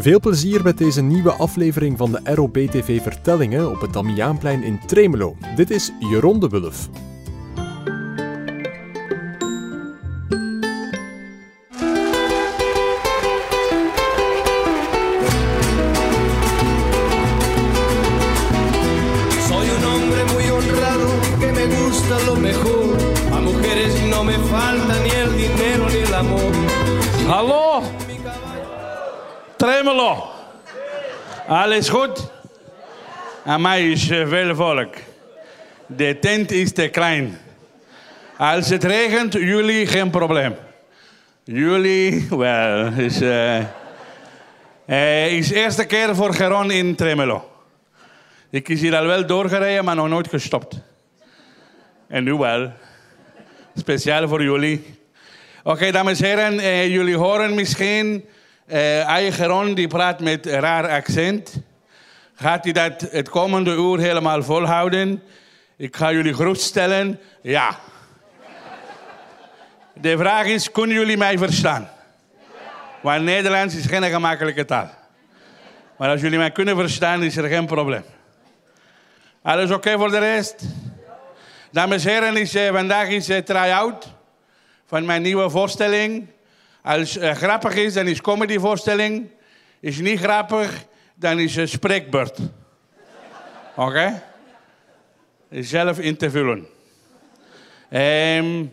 Veel plezier met deze nieuwe aflevering van de ROB-TV Vertellingen op het Damiaanplein in Tremelo. Dit is Jeroen de Wulf. Alles goed? Aan mij is eh, veel volk. De tent is te klein. Als het regent, jullie geen probleem. Jullie, wel, is, eh, is eerste keer voor Geron in Tremelo. Ik is hier al wel doorgereden, maar nog nooit gestopt. En nu wel. Speciaal voor jullie. Oké, dames en heren, jullie horen misschien eh Aye Geron die praat met een raar accent. Gaat hij dat het komende uur helemaal volhouden? Ik ga jullie geruststellen, ja. De vraag is, kunnen jullie mij verstaan? Want Nederlands is geen gemakkelijke taal. Maar als jullie mij kunnen verstaan, is er geen probleem. Alles oké voor de rest? Dames en heren, is, eh, vandaag is uh, try-out van mijn nieuwe voorstelling. Als het grappig is, dan is comedyvoorstelling. Is niet grappig, dan is het spreekbeurt. Oké? Zelf in te vullen. Ehm,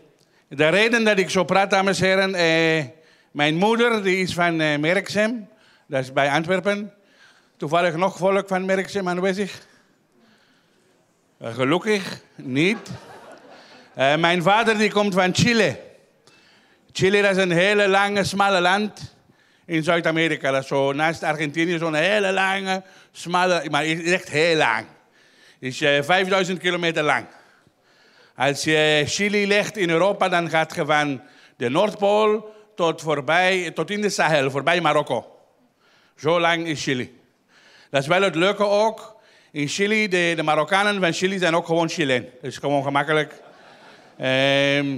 de reden dat ik zo praat, dames en heren. eh, mijn moeder die is van eh, Merksem. Dat is bij Antwerpen. Toevallig nog volk van Merksem aanwezig. Eh, gelukkig niet. Eh, mijn vader die komt van Chile. Chile is een hele lange, smalle land in Zuid-Amerika. Zo naast Argentinië zo'n hele lange, smalle, maar echt heel lang. Is eh, 5000 kilometer lang. Als je Chili legt in Europa, dan gaat je van de Noordpool tot, voorbij, tot in de Sahel, voorbij Marokko. Zo lang is Chili. Dat is wel het leuke ook. In Chili, de, de Marokkanen van Chili zijn ook gewoon Chileen. Dat is gewoon gemakkelijk. Ehm,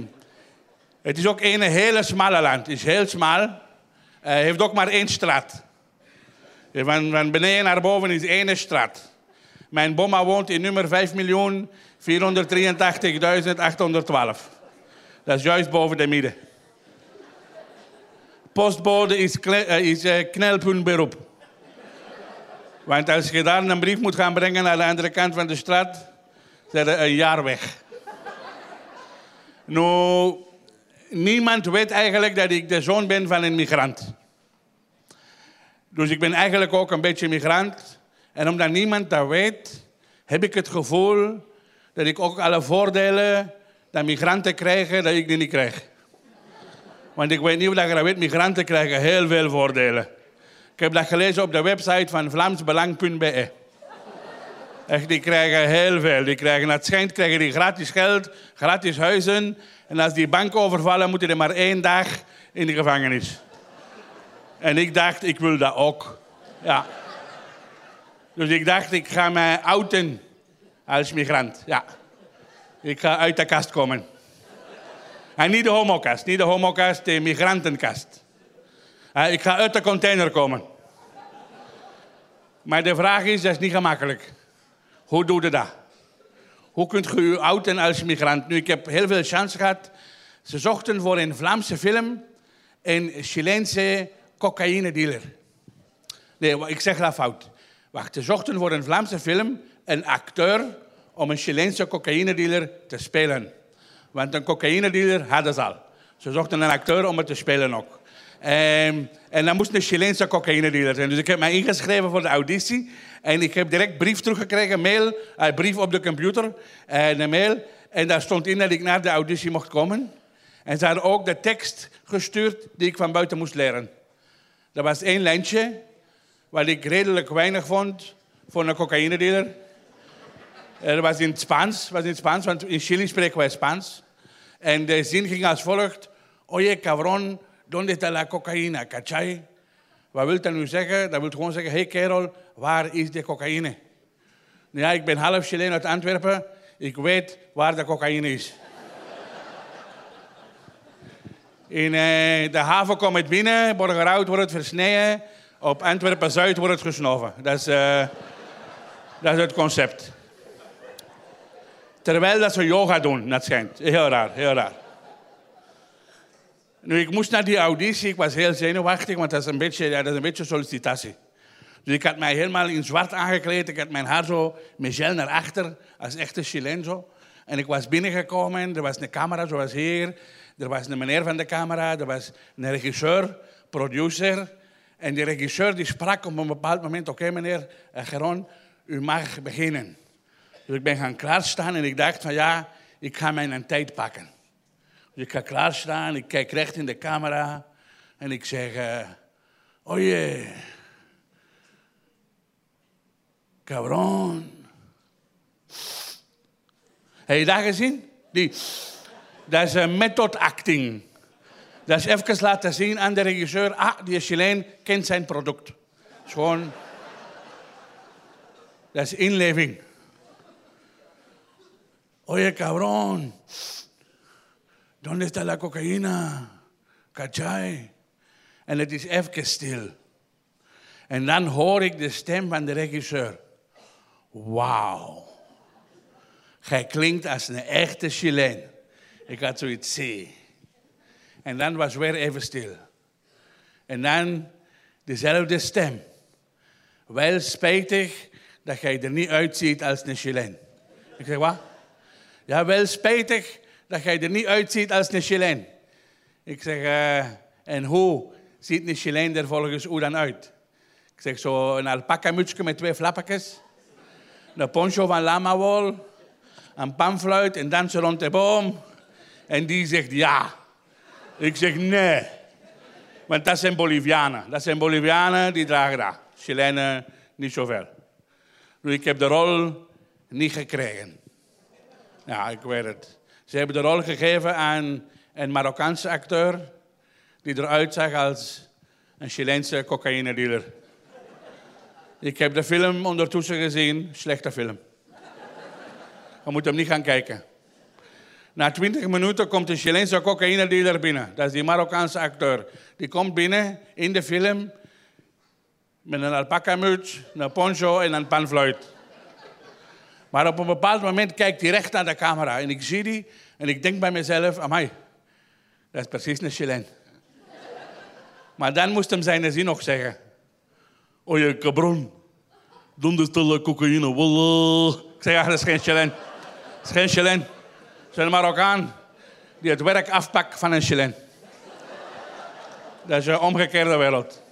het is ook een hele smalle land. Het is heel smal. Eh, heeft ook maar één straat. Van, van beneden naar boven is één straat. Mijn bomma woont in nummer 5.483.812. Dat is juist boven de midden. Postbode is, eh, is eh, knelpuntberoep. Want als je daar een brief moet gaan brengen naar de andere kant van de straat, zijn er een jaar weg. Nou, niemand weet eigenlijk dat ik de zoon ben van een migrant. Dus ik ben eigenlijk ook een beetje migrant. En omdat niemand dat weet, heb ik het gevoel dat ik ook alle voordelen dat migranten krijgen, dat ik die niet krijg. Want ik weet niet of je dat weet, migranten krijgen heel veel voordelen. Ik heb dat gelezen op de website van vlaamsbelang.be. Echt, die krijgen heel veel. Die krijgen, het schijnt krijgen die gratis geld, gratis huizen. En als die bank overvallen, moeten die maar één dag in de gevangenis. En ik dacht, ik wil dat ook. Ja. Dus ik dacht, ik ga mij outen als migrant. Ja. Ik ga uit de kast komen. En niet de homokast, niet de homokast, de migrantenkast. Eh, Ik ga uit de container komen. Maar de vraag is, dat is niet gemakkelijk. Hoe doe je dat? Hoe kunt je je outen als migrant? Nu, ik heb heel veel chance gehad. Ze zochten voor een Vlaamse film een Chileense cocaïne-dealer. Nee, ik zeg dat fout. Wacht, ze zochten voor een Vlaamse film een acteur om een Chileense cocaïne-dealer te spelen. Want een cocaïne-dealer hadden ze al. Ze zochten een acteur om het te spelen ook. Ehm, en dan moest een Chileense cocaïne-dealer zijn. Dus ik heb mij ingeschreven voor de auditie. En ik heb direct brief teruggekregen, mail, eh, brief op de computer, en een mail. En daar stond in dat ik naar de auditie mocht komen. En ze hadden ook de tekst gestuurd die ik van buiten moest leren. Dat was één lijntje, wat ik redelijk weinig vond voor een cocaïne-dealer. Eh, Dat was in het Spaans, was in het Spaans, want in Chili spreken wij Spaans. En de zin ging als volgt. Oye, cabrón, ¿dónde está la cocaïna? ¿Cachai? Wat wil dat nu zeggen? Dat wil gewoon zeggen, hey kerel, waar is de cocaïne? Ja, ik ben half Chileen uit Antwerpen. Ik weet waar de cocaïne is. In eh, de haven komt het binnen, Borgerhout wordt het versneden. Op Antwerpen-Zuid wordt het gesnoven. Dat is, eh, dat is het concept. Terwijl dat ze yoga doen, dat schijnt. Heel raar, heel raar. Nu, ik moest naar die auditie. Ik was heel zenuwachtig, want dat is een beetje, dat is een beetje sollicitatie. Dus ik had mij helemaal in zwart aangekleed. Ik had mijn haar zo met gel naar achter, als echte Chileen. En ik was binnengekomen, er was een camera zoals hier. Er was een meneer van de camera, er was een regisseur, producer. En die regisseur die sprak op een bepaald moment, oké meneer uh, Geron, u mag beginnen. Dus ik ben gaan klaarstaan en ik dacht van ja, ik ga mijn tijd pakken. Dus ik ga klaarstaan, ik kijk recht in de camera en ik zeg, uh, oye, cabron. Heb je dat gezien? Die, dat is een method acting. Dat is even laten zien aan de regisseur, ah, die Chileen kent zijn product. Dat is gewoon, dat is inleving. Oye, cabrón, ¿dónde está la cocaína? ¿Cachai? En het is even stil. En dan hoor ik de stem van de regisseur. Wauw. Gij klinkt als een echte Chileen. Ik had zoiets zien. En dan was weer even stil. En dan dezelfde stem. Wel spijtig dat jij er niet uitziet als een Chileen. Ik zeg, wat? Ja, wel spijtig dat jij er niet uitziet als een Chileen. Ik zeg, uh, en hoe ziet een Chileen er volgens u dan uit? Ik zeg, zo een alpaca mutsje met twee flappetjes. Een poncho van lama wol. Een panfluit en dansen rond de boom. En die zegt ja. Ik zeg nee. Want dat zijn Bolivianen. Dat zijn Bolivianen die dragen dat. Chilenen niet zoveel. Dus ik heb de rol niet gekregen. Ja, ik weet het. Ze hebben de rol gegeven aan een Marokkaanse acteur. Die eruit zag als een Chileense cocaïnedealer. Ik heb de film ondertussen gezien. Slechte film. Je moet hem niet gaan kijken. Na twintig minuten komt de Chileense cocaïne-dealer binnen. Dat is die Marokkaanse acteur. Die komt binnen in de film met een alpaca-muts, een poncho en een panfluit. Maar op een bepaald moment kijkt hij recht naar de camera en ik zie die en ik denk bij mezelf, amai, dat is precies een Chileen. maar dan moest hem zijn zin nog zeggen. Oye, cabron, donde está la? Wallah. Ik zeg, ja, dat is geen Chileen. Dat is geen Chileen is een Marokkaan die het werk afpakt van een Chileen. Dat is een omgekeerde wereld.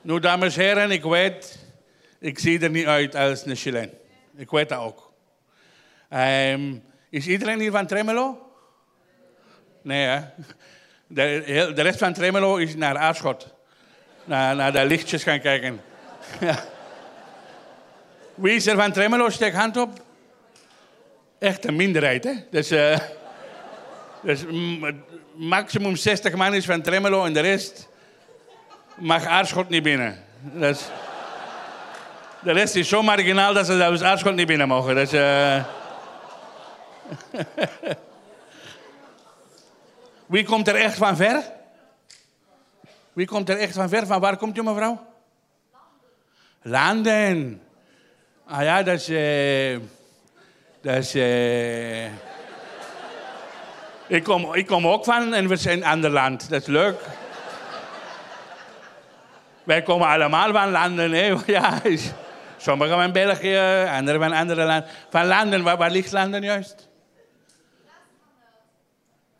Nu, dames en heren, ik weet, ik zie er niet uit als een Chileen. Ik weet dat ook. Um, is iedereen hier van Tremelo? Nee, hè? De, de rest van Tremelo is naar Aarschot. Naar, naar de lichtjes gaan kijken. Wie is er van Tremelo? Steek hand op echt een minderheid. Hè? Dus, uh, dus maximum 60 man is van Tremelo en de rest mag Aarschot niet binnen. Dus, de rest is zo marginaal dat ze zelfs Aarschot niet binnen mogen. Dus, uh... Wie komt er echt van ver? Wie komt er echt van ver? Van waar komt u, mevrouw? Landen. Landen. Ah ja, dat is... Uh... Dat is... Uh... ik, kom, ik kom ook van en we zijn ander land. Dat is leuk. Wij komen allemaal van landen. Hè? Ja, sommigen van België, anderen van andere landen. Van landen, waar, waar ligt landen juist?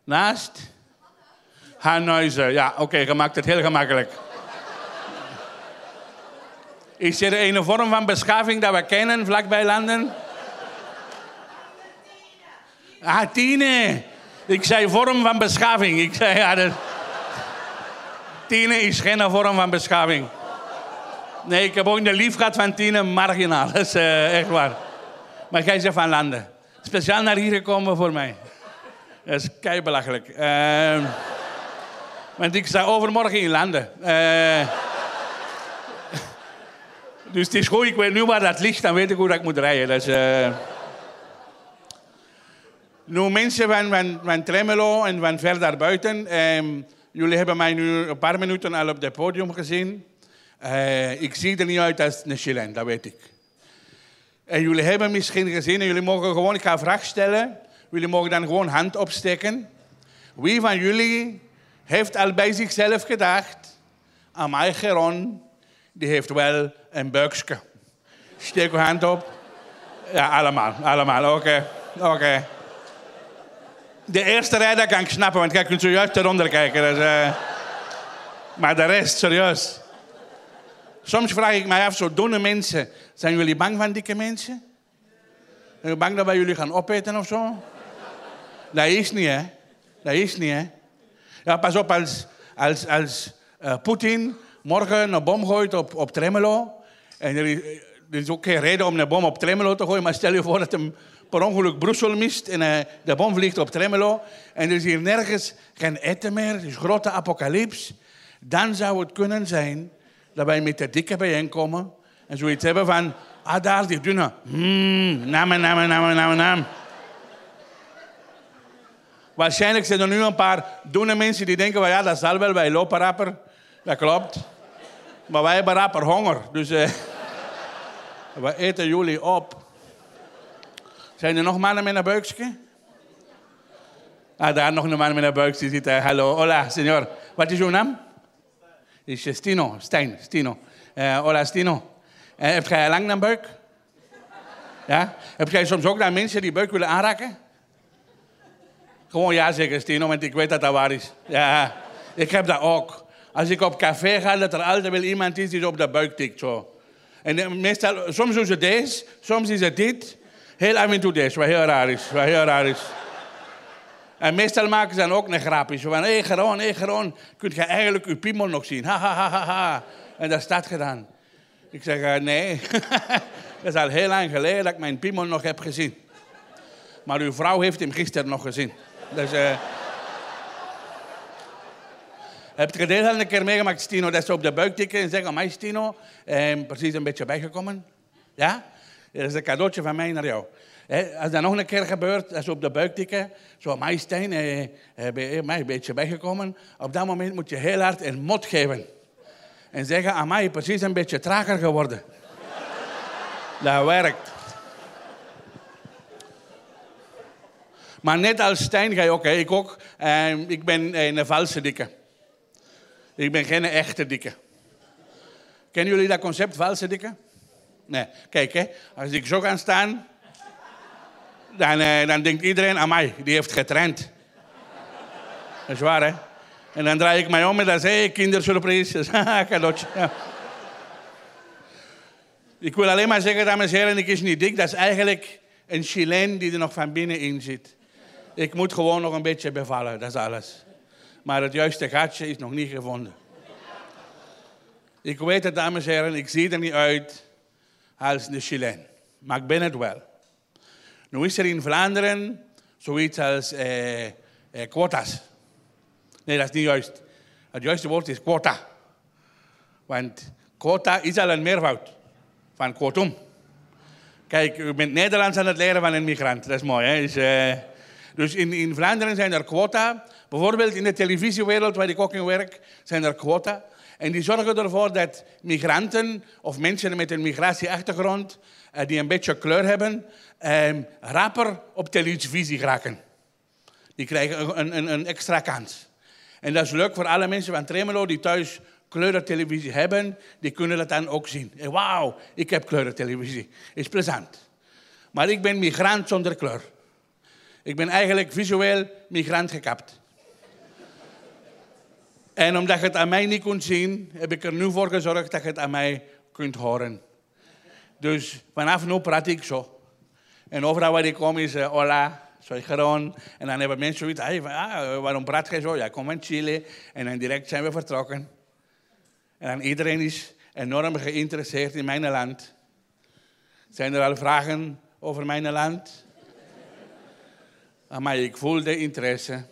Naast? Hanhuizen. Ja, oké, je maakt het heel gemakkelijk. Is er een vorm van beschaving dat we kennen vlakbij landen? Tine. Ik zei vorm van beschaving. Ik zei, ja, dat... Tine is geen vorm van beschaving. Nee, ik heb ook de lief van Tine, marginaal. Dat is uh, echt waar. Maar jij zegt van landen. Speciaal naar hier gekomen voor mij. Dat is keibelachelijk. Uh, want ik sta overmorgen in landen. Uh, dus het is goed, ik weet nu waar dat ligt, dan weet ik hoe dat ik moet rijden. Dat uh, nu, mensen van, van, Tremelo en van ver daarbuiten, um, jullie hebben mij nu een paar minuten al op het podium gezien. Uh, ik zie er niet uit als een Chileen, dat weet ik. En jullie hebben misschien gezien en jullie mogen gewoon, ik ga een vraag stellen. Jullie mogen dan gewoon hand opsteken. Wie van jullie heeft al bij zichzelf gedacht, mij Geron, die heeft wel een buikje. Steek uw hand op. Ja, allemaal, allemaal, oké, oké. De eerste rij, dat kan ik snappen, want je kunt zojuist eronder kijken. Dus, uh... Maar de rest, serieus. Soms vraag ik mij af, zo dunne mensen, zijn jullie bang van dikke mensen? Zijn jullie bang dat wij jullie gaan opeten of zo? Dat is niet, hè? Dat is niet, hè? Ja, pas op, als, als, als uh, Poetin morgen een bom gooit op, op Tremelo. En er is, er is ook geen reden om een bom op Tremelo te gooien, maar stel je voor dat hem per ongeluk Brussel mist en uh, de bom vliegt op Tremelo. En er is hier nergens geen eten meer, het is grote apocalyps. Dan zou het kunnen zijn dat wij met de dikke bijeenkomen en zoiets hebben van, ah daar, die dunne, mmm, naam, naam, naam, naam. Waarschijnlijk zijn er nu een paar dunne mensen die denken, well, ja, dat zal wel, wij lopen rapper. Dat klopt. Maar wij hebben rapper honger, dus uh, we eten jullie op. Zijn er nog mannen met een buikje? Ah, daar nog een man met een buikje zitten. Hallo, hola, senor. Wat is uw naam? Is Stino, Stijn, Stino. Uh, hola, Stino. Heb jij lang een buik? Ja? Heb jij soms ook naar mensen die buik willen aanraken? Gewoon ja zeggen, Stino, want ik weet dat dat waar is. Ja, ik heb dat ook. Als ik op café ga, dat er altijd wel iemand is die op de buik tikt. Zo. En meestal, soms doen ze deze, soms is het dit. Heel af en toe deze, wat heel raar is. Wat heel raar is. En meestal maken ze dan ook een grapje. Zo van, hé hey, Geron, hé hey, Geron, kunt je eigenlijk uw piemel nog zien? Ha, ha, ha, ha, ha. En dat staat gedaan. Ik zeg, uh, nee. dat is al heel lang geleden dat ik mijn piemel nog heb gezien. Maar uw vrouw heeft hem gisteren nog gezien. Dus... Uh, heb je dit al een keer meegemaakt, Stino, dat ze op de buik tikken en zeggen, mij Stino, eh, precies een beetje bijgekomen? Ja? Dat is een cadeautje van mij naar jou. als dat nog een keer gebeurt, dat ze op de buik tikken, zo, mij Stijn, eh, eh, mij een beetje bijgekomen. Op dat moment moet je heel hard een mot geven. En zeggen, aan mij precies een beetje trager geworden. dat werkt. Maar net als Stijn ga je ook, ik ook. Uh, ik ben een valse dikke. Ik ben geen echte dikke. Kennen jullie dat concept, valse dikke? Nee. Kijk, hè, als ik zo ga staan, dan, uh, dan denkt iedereen aan mij. Die heeft getraind. Dat is waar, hè? En dan draai ik mij om en dan zeg ik, kindersurprise. cadeautje. Ja. Ik wil alleen maar zeggen, dames en heren, ik is niet dik. Dat is eigenlijk een Chileen die er nog van binnenin zit. Ik moet gewoon nog een beetje bevallen, dat is alles. Maar het juiste gatje is nog niet gevonden. Ik weet het, dames en heren, ik zie er niet uit als de Chileen. Maar ik ben het wel. Nu is er in Vlaanderen zoiets als eh, eh, quotas. Nee, dat is niet juist. Het juiste woord is quota. Want quota is al een meervoud van quotum. Kijk, u bent Nederlands aan het leren van een migrant. Dat is mooi, hè? Dus, uh, dus in, in Vlaanderen zijn er quota. Bijvoorbeeld in de televisiewereld, waar ik ook in werk, zijn er quota. En die zorgen ervoor dat migranten of mensen met een migratieachtergrond, eh, die een beetje kleur hebben, eh, rapper op televisie geraken. Die krijgen een, een, een, extra kans. En dat is leuk voor alle mensen van Tremelo die thuis kleurentelevisie hebben. Die kunnen dat dan ook zien. Wauw, ik heb kleurentelevisie. Is plezant. Maar ik ben migrant zonder kleur. Ik ben eigenlijk visueel migrant gekapt. En omdat je het aan mij niet kunt zien, heb ik er nu voor gezorgd dat je het aan mij kunt horen. Dus vanaf nu praat ik zo. En overal waar ik kom is uh, hola, soy Geron. En dan hebben mensen zoiets, ah, waarom praat je zo? Ja, ik kom Chile. En dan direct zijn we vertrokken. En iedereen is enorm geïnteresseerd in mijn land. Zijn er al vragen over mijn land? Maar ik voel de interesse.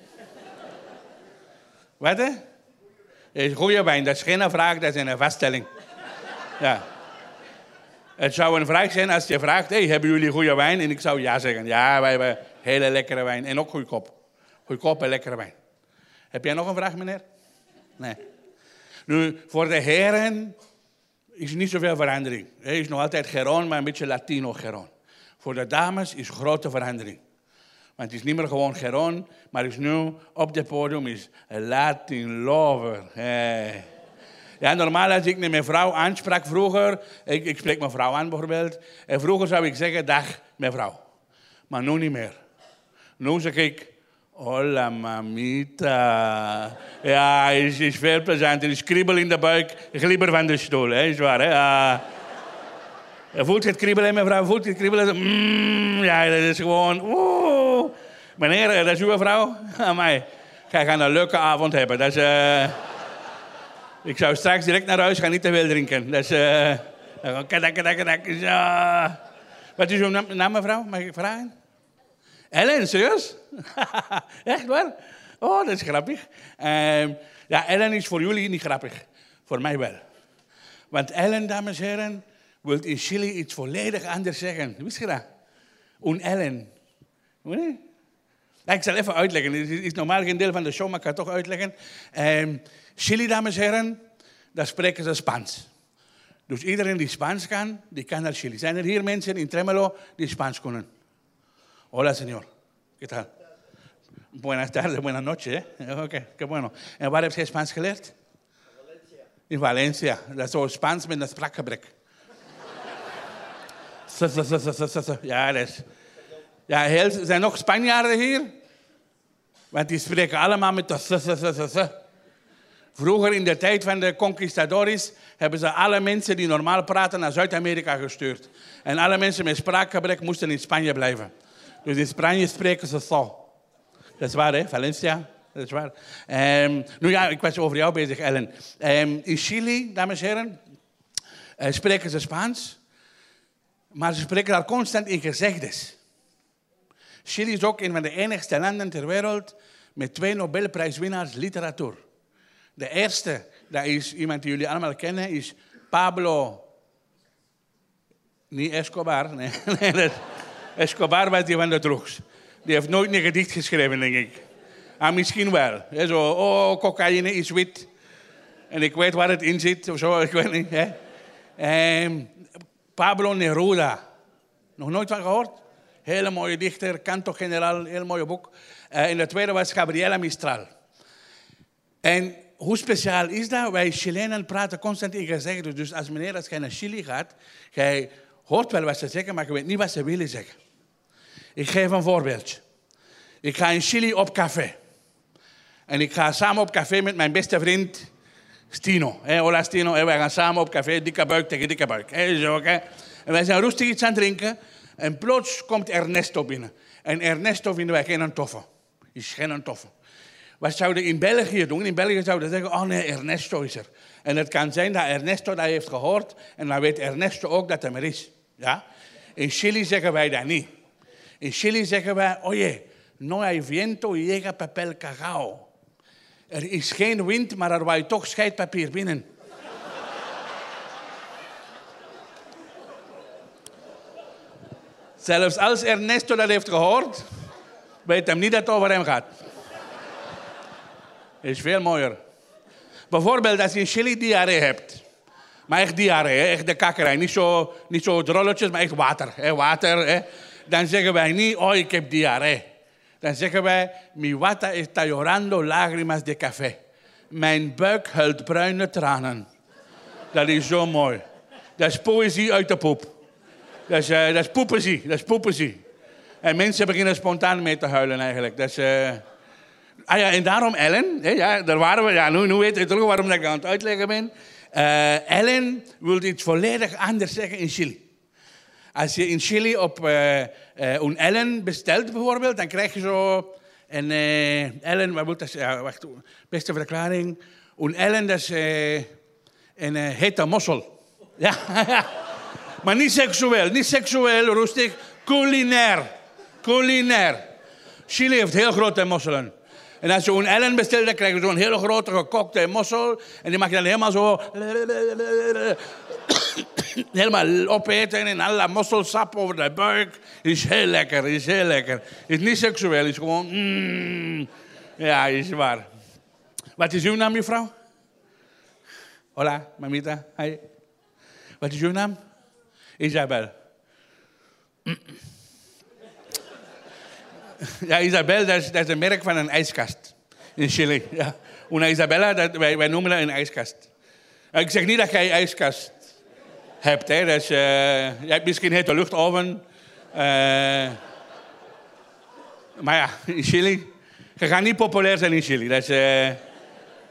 Wat? Hè? Goede wijn, dat is geen vraag, dat is een vaststelling. Ja. Het zou een vraag zijn als je vraagt, hey, hebben jullie goede wijn? En ik zou ja zeggen. Ja, wij hebben hele lekkere wijn. En ook goedkoop. Goedkoop en lekkere wijn. Heb jij nog een vraag, meneer? Nee. Nu, voor de heren is niet zoveel verandering. Hij is nog altijd Geron, maar een beetje Latino Geron. Voor de dames is grote verandering. Want het is niet meer gewoon Geron, maar is nu op het podium is Latin lover. Ja, normaal als ik mijn vrouw aansprak vroeger, ik, ik spreek mijn vrouw aan bijvoorbeeld, en vroeger zou ik zeggen, dag mevrouw. Maar nu niet meer. Nu zeg ik, hola mamita. Ja, is, is veel plezanter. is kriebel in de buik, glibber van de stoel, hè, is waar, hè. Uh, je voelt het kriebelen, mevrouw, voelt het kriebelen. Mm, ja, dat is gewoon. Meneer, dat is uw vrouw? Aan mij. Gij gaat een leuke avond hebben. Dat is... Uh, ik zou straks direct naar huis gaan, niet te veel drinken. Dat is... Uh, kadak, kadak, kadak. Ja. Wat is uw naam, mevrouw? Mag ik vragen? Ellen, serieus? Echt waar? Oh, dat is grappig. Uh, ja, Ellen is voor jullie niet grappig. Voor mij wel. Want Ellen, dames en heren, wil in Chili iets volledig anders zeggen. Wist je dat? Un Ellen. Ik zal even uitleggen. Het is normaal geen deel van de show, maar ik ga het toch uitleggen. Um, Chili, dames en heren, daar spreken ze Spaans. Dus iedereen die Spaans kan, die kan naar Chili. Zijn er hier mensen in Tremelo die Spaans kunnen? Hola, señor. ¿Qué tal? Buenas tardes, buenas noches. Oké, qué bueno. En waar heb je Spaans geleerd? Valencia. In Valencia. Dat is zo Spaans met een spraakgebrek. Ja, is... Ja, zijn nog Spanjaarden hier? Want die spreken allemaal met de Vroeger in de tijd van de conquistadores hebben ze alle mensen die normaal praten naar Zuid-Amerika gestuurd. En alle mensen met spraakgebrek moesten in Spanje blijven. Dus in Spanje spreken ze zo. Dat is waar, hè? Valencia. Dat is waar. Um, nu ja, ik was over jou bezig, Ellen. Um, in Chili, dames en heren, uh, spreken ze Spaans. Maar ze spreken daar constant in gezegdes. Chili is ook een van de enigste landen ter wereld met twee Nobelprijswinnaars literatuur. De eerste, dat is iemand die jullie allemaal kennen, is Pablo. Niet Escobar, nee. nee Escobar was die van de drugs. Die heeft nooit een gedicht geschreven, denk ik. Ah, misschien wel. Zo, oh, cocaïne is wit. En ik weet waar het in zit, of zo, ik weet niet. Hè. Ehm, Pablo Neruda. Nog nooit van gehoord? Hele mooie dichter, kanto-generaal, heel mooi boek. Uh, en de tweede was Gabriela Mistral. En hoe speciaal is dat? Wij Chilenen praten constant in gezegd. Dus als meneer, als jij naar Chili gaat, jij hoort wel wat ze zeggen, maar je weet niet wat ze willen zeggen. Ik geef een voorbeeldje. Ik ga in Chili op café. En ik ga samen op café met mijn beste vriend Stino. Hey, hola Stino, hey, wij gaan samen op café, dikke buik tegen dikke buik. Hey, zo, okay? En wij zijn rustig iets aan het drinken. En plots komt Ernesto binnen. En Ernesto vinden wij geen toffe. Is geen toffe. Wat zouden in België doen? In België zouden ze zeggen, oh nee, Ernesto is er. En het kan zijn dat Ernesto dat heeft gehoord. En dan weet Ernesto ook dat hij er is. Ja? In Chili zeggen wij dat niet. In Chili zeggen wij, oye, no hay viento y llega papel cagao. Er is geen wind, maar er waait toch scheidpapier binnen. Zelfs als Ernesto dat heeft gehoord, weet hem niet dat het over hem gaat. Is veel mooier. Bijvoorbeeld als je in Chili diarree hebt. Maar echt diarree, echt de kakkerij. Niet zo, niet zo drolletjes, maar echt water. Hè, water hè. Dan zeggen wij niet, oh ik heb diarree. Dan zeggen wij, mi wata está llorando lágrimas de café. Mijn buik huilt bruine tranen. Dat is zo mooi. Dat is poëzie uit de poep. Dat is, uh, dat is dat. En mensen beginnen spontaan mee te huilen eigenlijk. Dat is... Uh... Ah ja, en daarom Ellen, hè, ja, daar waren we, ja, nu, nu weet je toch waarom ik aan het uitleggen ben. Uh, Ellen wil iets volledig anders zeggen in Chili. Als je in Chili op uh, uh, een Ellen bestelt bijvoorbeeld, dan krijg je zo een Ellen, wat moet dat ja, wacht, beste verklaring. Een Ellen, dat is een hete mossel. Ja, maar niet seksueel, niet seksueel, rustig, culinair. Culinair. Chili heeft heel grote mosselen. En als je een ellen bestelt, dan krijg je zo'n hele grote gekokte mossel. En die mag je dan helemaal zo... helemaal opeten en alle mosselsap over de buik. Is heel lekker, is heel lekker. Is niet seksueel, is gewoon... Mm, ja, is waar. Wat is uw naam, mevrouw? Hola, mamita. Hi. Wat is uw naam? Isabel. Ja, Isabel, dat is, dat is een merk van een ijskast in Chili. Ja. Una Isabella, dat, wij, noemen dat een ijskast. Ik zeg niet dat jij ijskast hebt. Hè. Is, eh, je hebt misschien hete luchtoven. Eh, maar ja, in Chili. Je gaat niet populair zijn in Chili. Eh,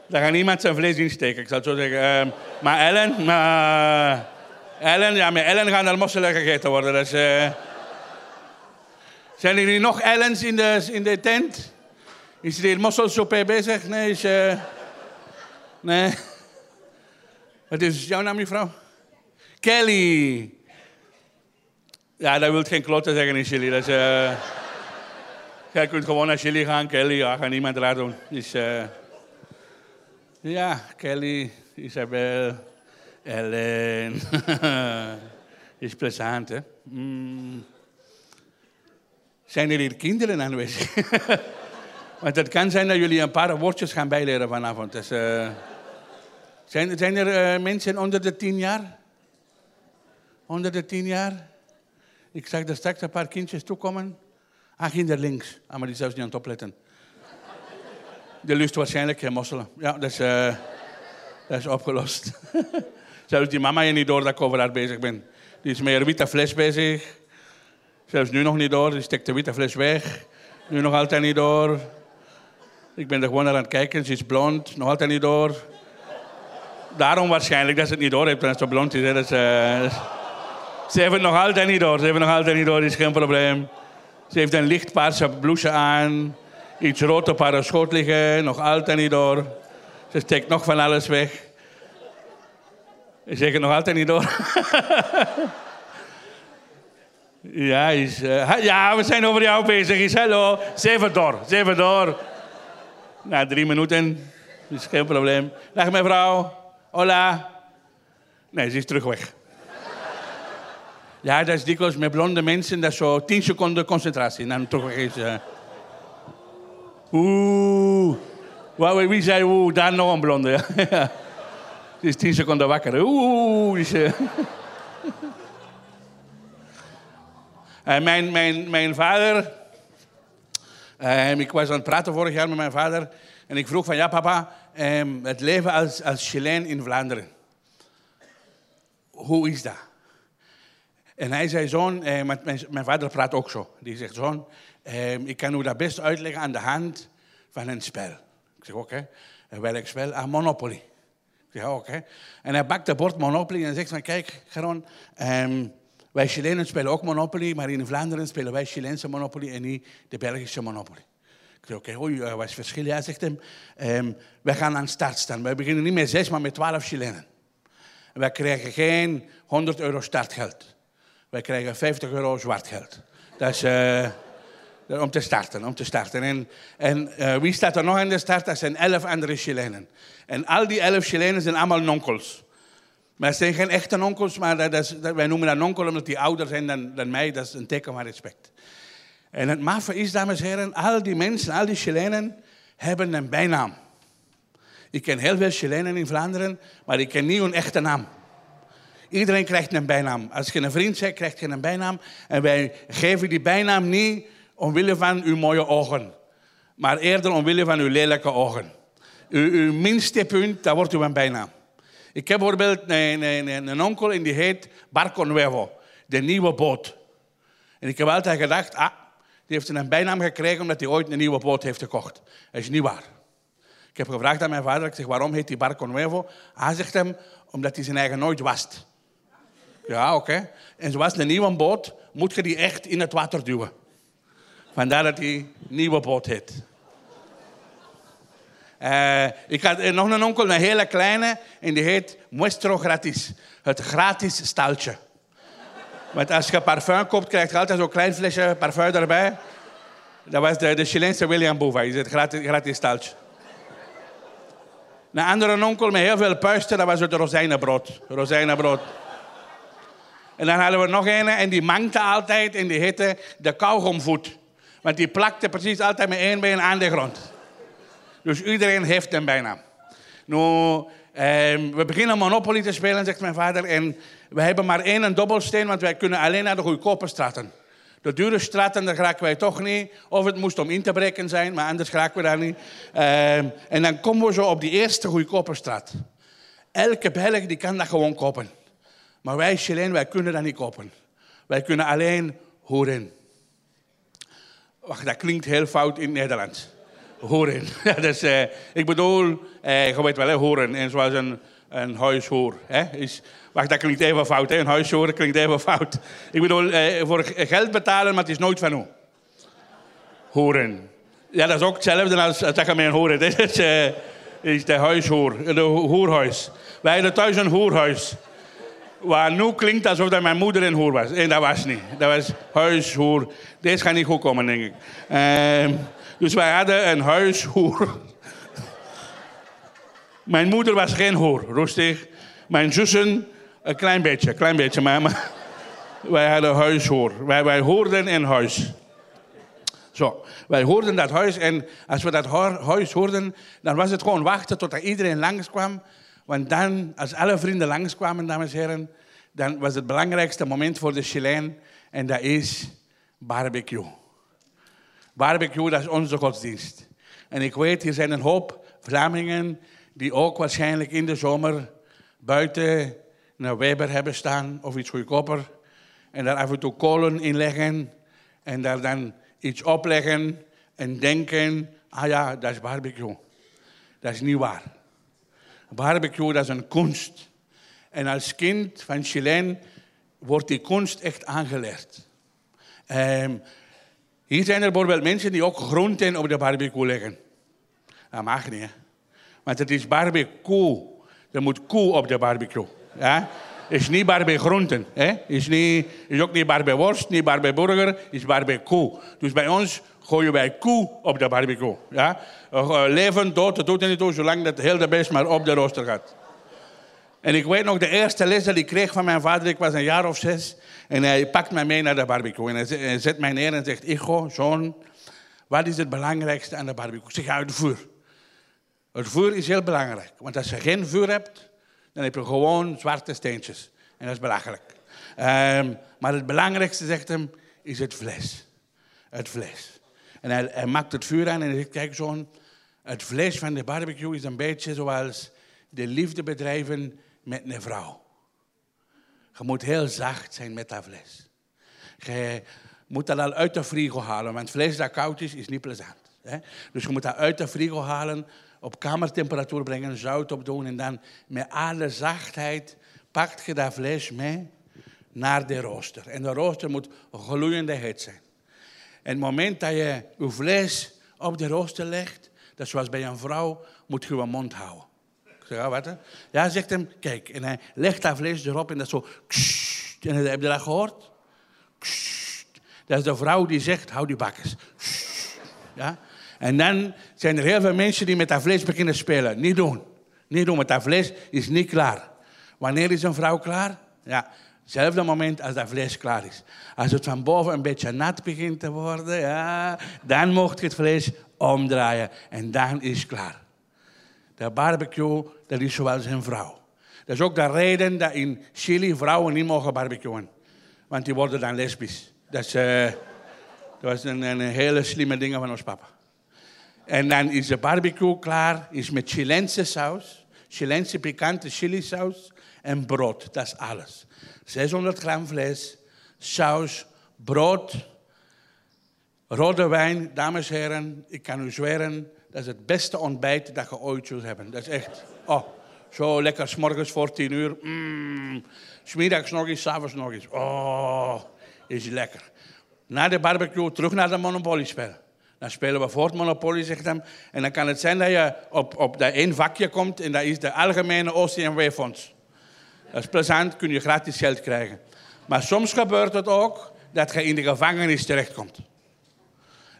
daar gaat niemand zijn vlees in steken, ik het zo zeggen. Eh, maar Ellen, maar, Ellen, ja, met Ellen gaan er mosselen gegeten worden. Eh, zijn er nu nog Ellens in de, in de tent? Is er hier mosselsoep bezig? Nee, is... nee. Wat is jouw naam, mevrouw? Kelly. Ja, dat wil geen klote zeggen in Chili. Dat jij kunt gewoon naar Chili gaan, Kelly. Ja, gaat niemand raar doen. Dus, eh, ja, Kelly, Isabel, Ellen. is plezant, hè? Mm. Zijn er hier kinderen aanwezig? Want het kan zijn dat jullie een paar woordjes gaan bijleren vanavond. Dus, eh, zijn, zijn er mensen onder de tien jaar? Onder de tien jaar? Ik zag er straks een paar kindjes toekomen. Ah, ging er links. Ah, maar die zelfs niet aan het opletten. Die lust waarschijnlijk geen mosselen. Ja, dat is, eh, dat is opgelost. zelfs die mama je niet door dat ik over haar bezig ben. Die is met een witte fles bezig. Zelfs nu nog niet door. Die steekt de witte fles weg. Nu nog altijd niet door. Ik ben er gewoon aan het kijken. Ze is blond. Nog altijd niet door. Daarom waarschijnlijk dat ze het niet door heeft. Dat ze blond is. Dat is, eh, ze heeft het nog altijd niet door. Ze heeft nog altijd niet door. Is geen probleem. Ze heeft een licht paarse blouse aan. Iets rood op haar schoot liggen. Nog altijd niet door. Ze steekt nog van alles weg. Ik zeg het nog altijd niet door. Ja, is, eh, ja, we zijn over jou bezig. Is, hallo, zeven door, zeven door. Na drie minuten, is geen probleem. Dag mevrouw, hola. Nee, ze is terug weg. Ja, dat is dikwijls met blonde mensen, dat zo tien seconden concentratie. En dan weg is... eh. Oeh. Wie zei oeh, daar nog een blonde. Ja. Ze is tien seconden wakker. Oeh. Eh. Eh, mijn, mijn, mijn vader, ik was aan het praten vorig jaar met mijn vader en ik vroeg van ja papa, eh, het leven als, als Chileen in Vlaanderen, hoe is dat? En hij zei zoon, eh, mijn, mijn vader praat ook zo, die zegt zoon, eh, ik kan u dat best uitleggen aan de hand van een spel. Ik zeg oké, welk spel? Ah, Monopoly. Ik zeg oké. En hij bakt het bord Monopoly en zegt van kijk Geron, ehm, wij Chilenen spelen ook Monopoly, maar in Vlaanderen spelen wij Chileense Monopoly en niet de Belgische Monopoly. Ik zeg, oké, eh, wat is het verschil? Ja, zegt hem, ehm, wij gaan aan start staan. Wij beginnen niet met zes, maar met twaalf Chilenen. En wij krijgen geen 100 euro startgeld. Wij krijgen 50 euro zwart geld. Dat is eh, om te starten, om te starten. En, en eh, wie staat er nog aan de start? Dat zijn elf andere Chilenen. En al die elf Chilenen zijn allemaal nonkels. Maar het zijn geen echte onkels, maar dat dat, wij noemen dat onkel omdat die ouder zijn dan, dan mij. Dat is een teken van respect. En het maffe is, dames en heren, al die mensen, al die Chilenen hebben een bijnaam. Ik ken heel veel Chilenen in Vlaanderen, maar ik ken niet hun echte naam. Iedereen krijgt een bijnaam. Als je een vriend zegt, krijg je een bijnaam. En wij geven die bijnaam niet omwille van uw mooie ogen, maar eerder omwille van uw lelijke ogen. Uw, uw minste punt, dat wordt uw bijnaam. Ik heb bijvoorbeeld een, een, een, een onkel en die heet Barco Nuevo, de nieuwe boot. En ik heb altijd gedacht, ah, die heeft een bijnaam gekregen omdat hij ooit een nieuwe boot heeft gekocht. Dat is niet waar. Ik heb gevraagd aan mijn vader, ik zeg, waarom heet hij Barco Nuevo? Hij zegt hem, omdat hij zijn eigen nooit wast. Ja, oké. En zoals een nieuwe boot, moet je die echt in het water duwen. Vandaar dat hij nieuwe boot heet. Eh, ik had eh, nog een onkel, een hele kleine, en die heet Muestro Gratis. Het gratis staltje. Want als je parfum koopt, krijg je altijd zo'n klein flesje parfum erbij. Dat was de, de Chileense William Boeva, die het gratis, gratis staltje. Een andere onkel met heel veel puisten, dat was het rozijnenbrood. Rozijnenbrood. En dan hadden we nog een en die mankte altijd en die heette de kauwgomvoet. Want die plakte precies altijd met één been aan de grond. Dus iedereen heeft een bijnaam. Nou, ehm, we beginnen Monopoly te spelen, zegt mijn vader. En we hebben maar één een dobbelsteen, want wij kunnen alleen naar de goedkope straten. De dure straten, daar geraken wij toch niet. Of het moest om in te breken zijn, maar anders geraken we daar niet. Ehm, en dan komen we zo op die eerste goedkope straat. Elke Belg die kan dat gewoon kopen. Maar wij Chileen, wij kunnen dat niet kopen. Wij kunnen alleen horen. Wacht, dat klinkt heel fout in het Nederlands. Horen. Dus, uh, ik bedoel, uh, je weet wel, horen. En zoals een, een huishoor. Hè, is, wacht, dat klinkt even fout. Hè? Een huishoor klinkt even fout. Ik bedoel, uh, voor geld betalen, maar het is nooit van hoe. Horen. Ja, dat is ook hetzelfde als, als dat je mij horen. Dit is, is de huishoor, de hoerhuis. Wij hadden thuis een hoerhuis. Waar nu klinkt alsof dat mijn moeder een hoer was. En dat was niet. Dat was huishoer. Deze gaat niet goed komen, denk ik. Uh, dus wij hadden een huishoer. mijn moeder was geen hoer, rustig. Mijn zussen, een klein beetje, een klein beetje. Maar, maar wij hadden huishoer. Wij, wij hoorden in huis. Zo, wij hoorden dat huis en als we dat huis hoorden, dan was het gewoon wachten tot iedereen langskwam. Want dan, als alle vrienden langskwamen, dames en heren, dan was het belangrijkste moment voor de Chileen en dat is barbecue. Barbecue, dat is onze godsdienst. En ik weet, hier zijn een hoop Vlamingen die ook waarschijnlijk in de zomer buiten naar Weber hebben staan of iets goedkoper. En daar af en toe kolen in leggen en daar dan iets opleggen en denken, ah ja, dat is barbecue. Dat is niet waar. Barbecue, dat is een kunst. En als kind van Chileen wordt die kunst echt aangeleerd. Um, hier zijn er bijvoorbeeld mensen die ook groenten op de barbecue leggen. Dat mag niet, hè? Want het is barbecue. Er moet koe op de barbecue. Ja? Is niet barbecue groenten. Hè? Is, niet, is ook niet barbecue worst, niet barbecue burger, is barbecue. Dus bij ons gooien wij koe op de barbecue. Ja? Uh, leven, dood, dat doet er niet toe, zolang dat heel de best maar op de rooster gaat. En ik weet nog, de eerste les die ik kreeg van mijn vader, ik was een jaar of zes. En hij pakt mij mee naar de barbecue. En hij zet mij neer en zegt, Igo, zoon, wat is het belangrijkste aan de barbecue? Ik zeg, ja, het vuur. Het vuur is heel belangrijk. Want als je geen vuur hebt, dan heb je gewoon zwarte steentjes. En dat is belachelijk. Um, maar het belangrijkste, zegt hem, is het vlees. Het vlees. En hij, maakt het vuur aan en hij zegt, kijk zoon, het vlees van de barbecue is een beetje zoals de liefde bedrijven met een vrouw. Je moet heel zacht zijn met dat vlees. Je moet dat al uit de frigo halen, want vlees dat koud is, is niet plezant. Hè? Dus je moet dat uit de frigo halen, op kamertemperatuur brengen, zout op doen en dan met alle zachtheid pakt je dat vlees mee naar de rooster. En de rooster moet gloeiende heet zijn. En het moment dat je je vlees op de rooster legt, dat zoals bij een vrouw, moet je je mond houden. Ik zeg, ja, wat? Ja, zegt hem, kijk. En hij legt dat vlees erop en dat zo... En heb je dat gehoord? Dat is de vrouw die zegt, hou die bakkers. Ja? En dan zijn er heel veel mensen die met dat vlees beginnen spelen. Niet doen. Niet doen, want dat vlees is niet klaar. Wanneer is een vrouw klaar? Ja, hetzelfde moment als dat vlees klaar is. Als het van boven een beetje nat begint te worden, ja, dan mocht je het vlees omdraaien. En dan is het klaar. De barbecue, dat is zoals een vrouw. Dat is ook de reden dat in Chili vrouwen niet mogen barbecuen. Want die worden dan lesbisch. Dat, is, uh, dat was een, een, hele slimme ding van ons papa. En dan is de barbecue klaar, is met Chilense saus, Chilense pikante chili saus en brood. Dat is alles. 600 gram vlees, saus, brood, rode wijn. Dames en heren, ik kan u zweren, dat is het beste ontbijt dat je ooit zult hebben. Dat is echt, oh, zo lekker, s morgens voor tien uur. Mm, smiddags nog eens, s'avonds nog eens. Oh, is lekker. Na de barbecue terug naar de Monopoly-spel. Dan spelen we voort Monopoly, zegt. En dan kan het zijn dat je op, op dat één vakje komt en dat is de algemene OCMW-fonds. Dat is plezant, kun je gratis geld krijgen. Maar soms gebeurt het ook dat je in de gevangenis terechtkomt.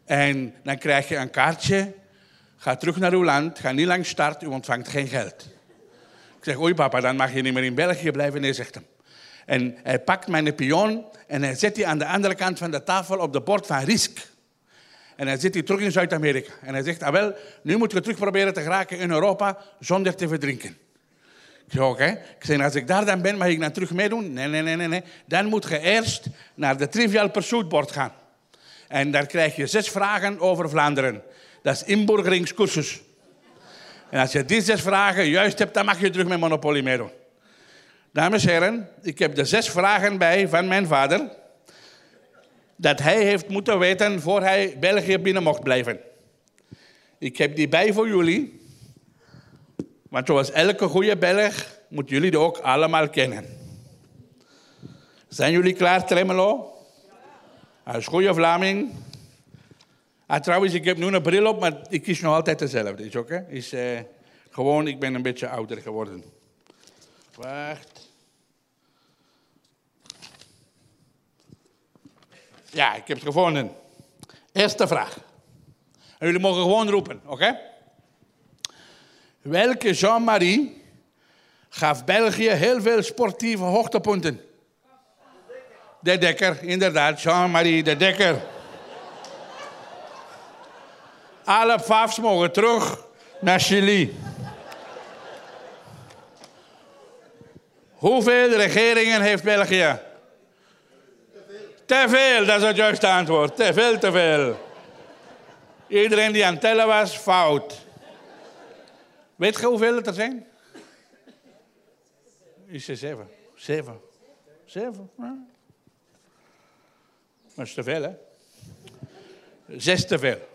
En dan krijg je een kaartje Ga terug naar uw land, ga niet lang start, u ontvangt geen geld. Ik zeg, oei papa, dan mag je niet meer in België blijven. Nee, zegt hem. En hij pakt mijn pion en hij zet die aan de andere kant van de tafel op de bord van Risk. En dan zit hij terug in Zuid-Amerika. En hij zegt, ah wel, nu moeten we terug proberen te geraken in Europa zonder te verdrinken. Ik zeg, als ik daar dan ben, mag ik dan terug meedoen? Nee, nee, nee, nee. Dan moet je eerst naar de Trivial Pursuit gaan. En daar krijg je zes vragen over Vlaanderen. Dat is inburgeringscursus. En als je die zes vragen juist hebt, dan mag je terug met Monopoly meedoen. Dames en heren, ik heb de zes vragen bij van mijn vader. Dat hij heeft moeten weten voor hij België binnen mocht blijven. Ik heb die bij voor jullie. Want zoals elke goede Belg, moeten jullie die ook allemaal kennen. Zijn jullie klaar, Tremelo? Als goede Vlaming. Ah, trouwens, ik heb nu een bril op, maar ik kies nog altijd dezelfde. Is oké? Is eh, gewoon, ik ben een beetje ouder geworden. Wacht. Ja, ik heb het gevonden. Eerste vraag. En jullie mogen gewoon roepen, oké? Welke Jean-Marie gaf België heel veel sportieve hoogtepunten? De Dekker, inderdaad. Jean-Marie de Dekker. Alle Fafs mogen terug naar Chili. Hoeveel regeringen heeft België? Te veel, dat is het juiste antwoord. Te veel, te veel. Iedereen die aan tellen was, fout. Weet je hoeveel het er zijn? Is er zeven? Zeven. Zeven? Dat is te veel, hè? Zes te veel.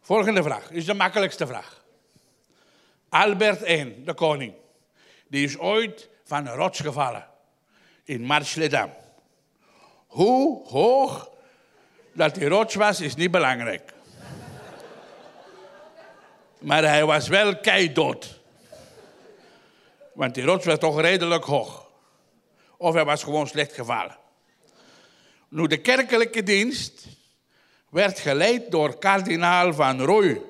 Volgende vraag, is de makkelijkste vraag. Albert I, de koning, die is ooit van een rots gevallen in Marche-les-Dames. Hoe hoog dat die rots was, is niet belangrijk. Maar hij was wel keidood. Want die rots was toch redelijk hoog. Of hij was gewoon slecht gevallen. Nu, de kerkelijke dienst werd geleid door kardinaal van Roy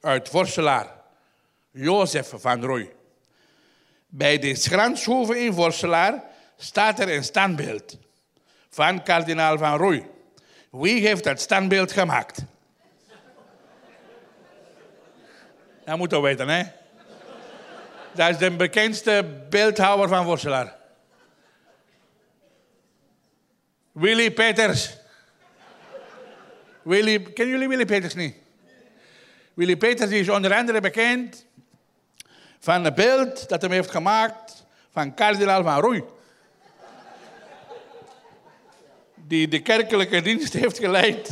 uit Vorselaar. Jozef van Roy. Bij de Schranshoeve in Vorselaar staat er een standbeeld van kardinaal van Roy. Wie heeft dat standbeeld gemaakt? Dat moet je weten, hè? Dat is de bekendste beeldhouwer van Vorselaar. Willy Peters. Willy, kennen jullie Willy Peters niet? Willy Peters is onder andere bekend van een beeld dat hij heeft gemaakt van kardinaal van Roei. Die de kerkelijke dienst heeft geleid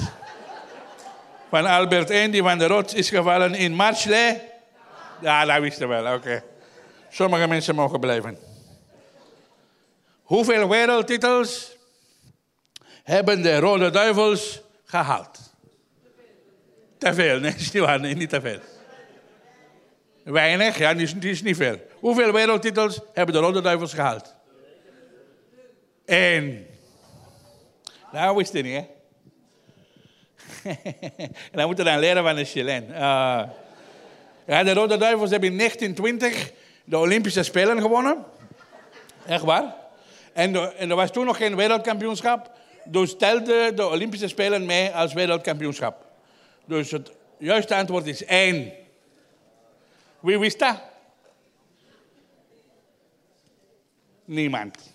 van Albert I, die van de rots is gevallen in Marchley. Ja, dat wisten we wel, oké. Sommige mensen mogen blijven. Hoeveel wereldtitels hebben de Rode Duivels gehaald? Te veel, nee, is niet waar, nee, niet te veel. Weinig, ja, die is, niet veel. Hoeveel wereldtitels hebben de Rode Duivels gehaald? Eén. Nou, wist je niet, hè? en dan moeten we dan leren van de Chilen. Uh, ja, de Rode Duivels hebben in 1920 de Olympische Spelen gewonnen. Echt waar. En, en er was toen nog geen wereldkampioenschap. Dus telde de Olympische Spelen mee als wereldkampioenschap. Dus het juiste antwoord is één. Wie wist dat? Niemand.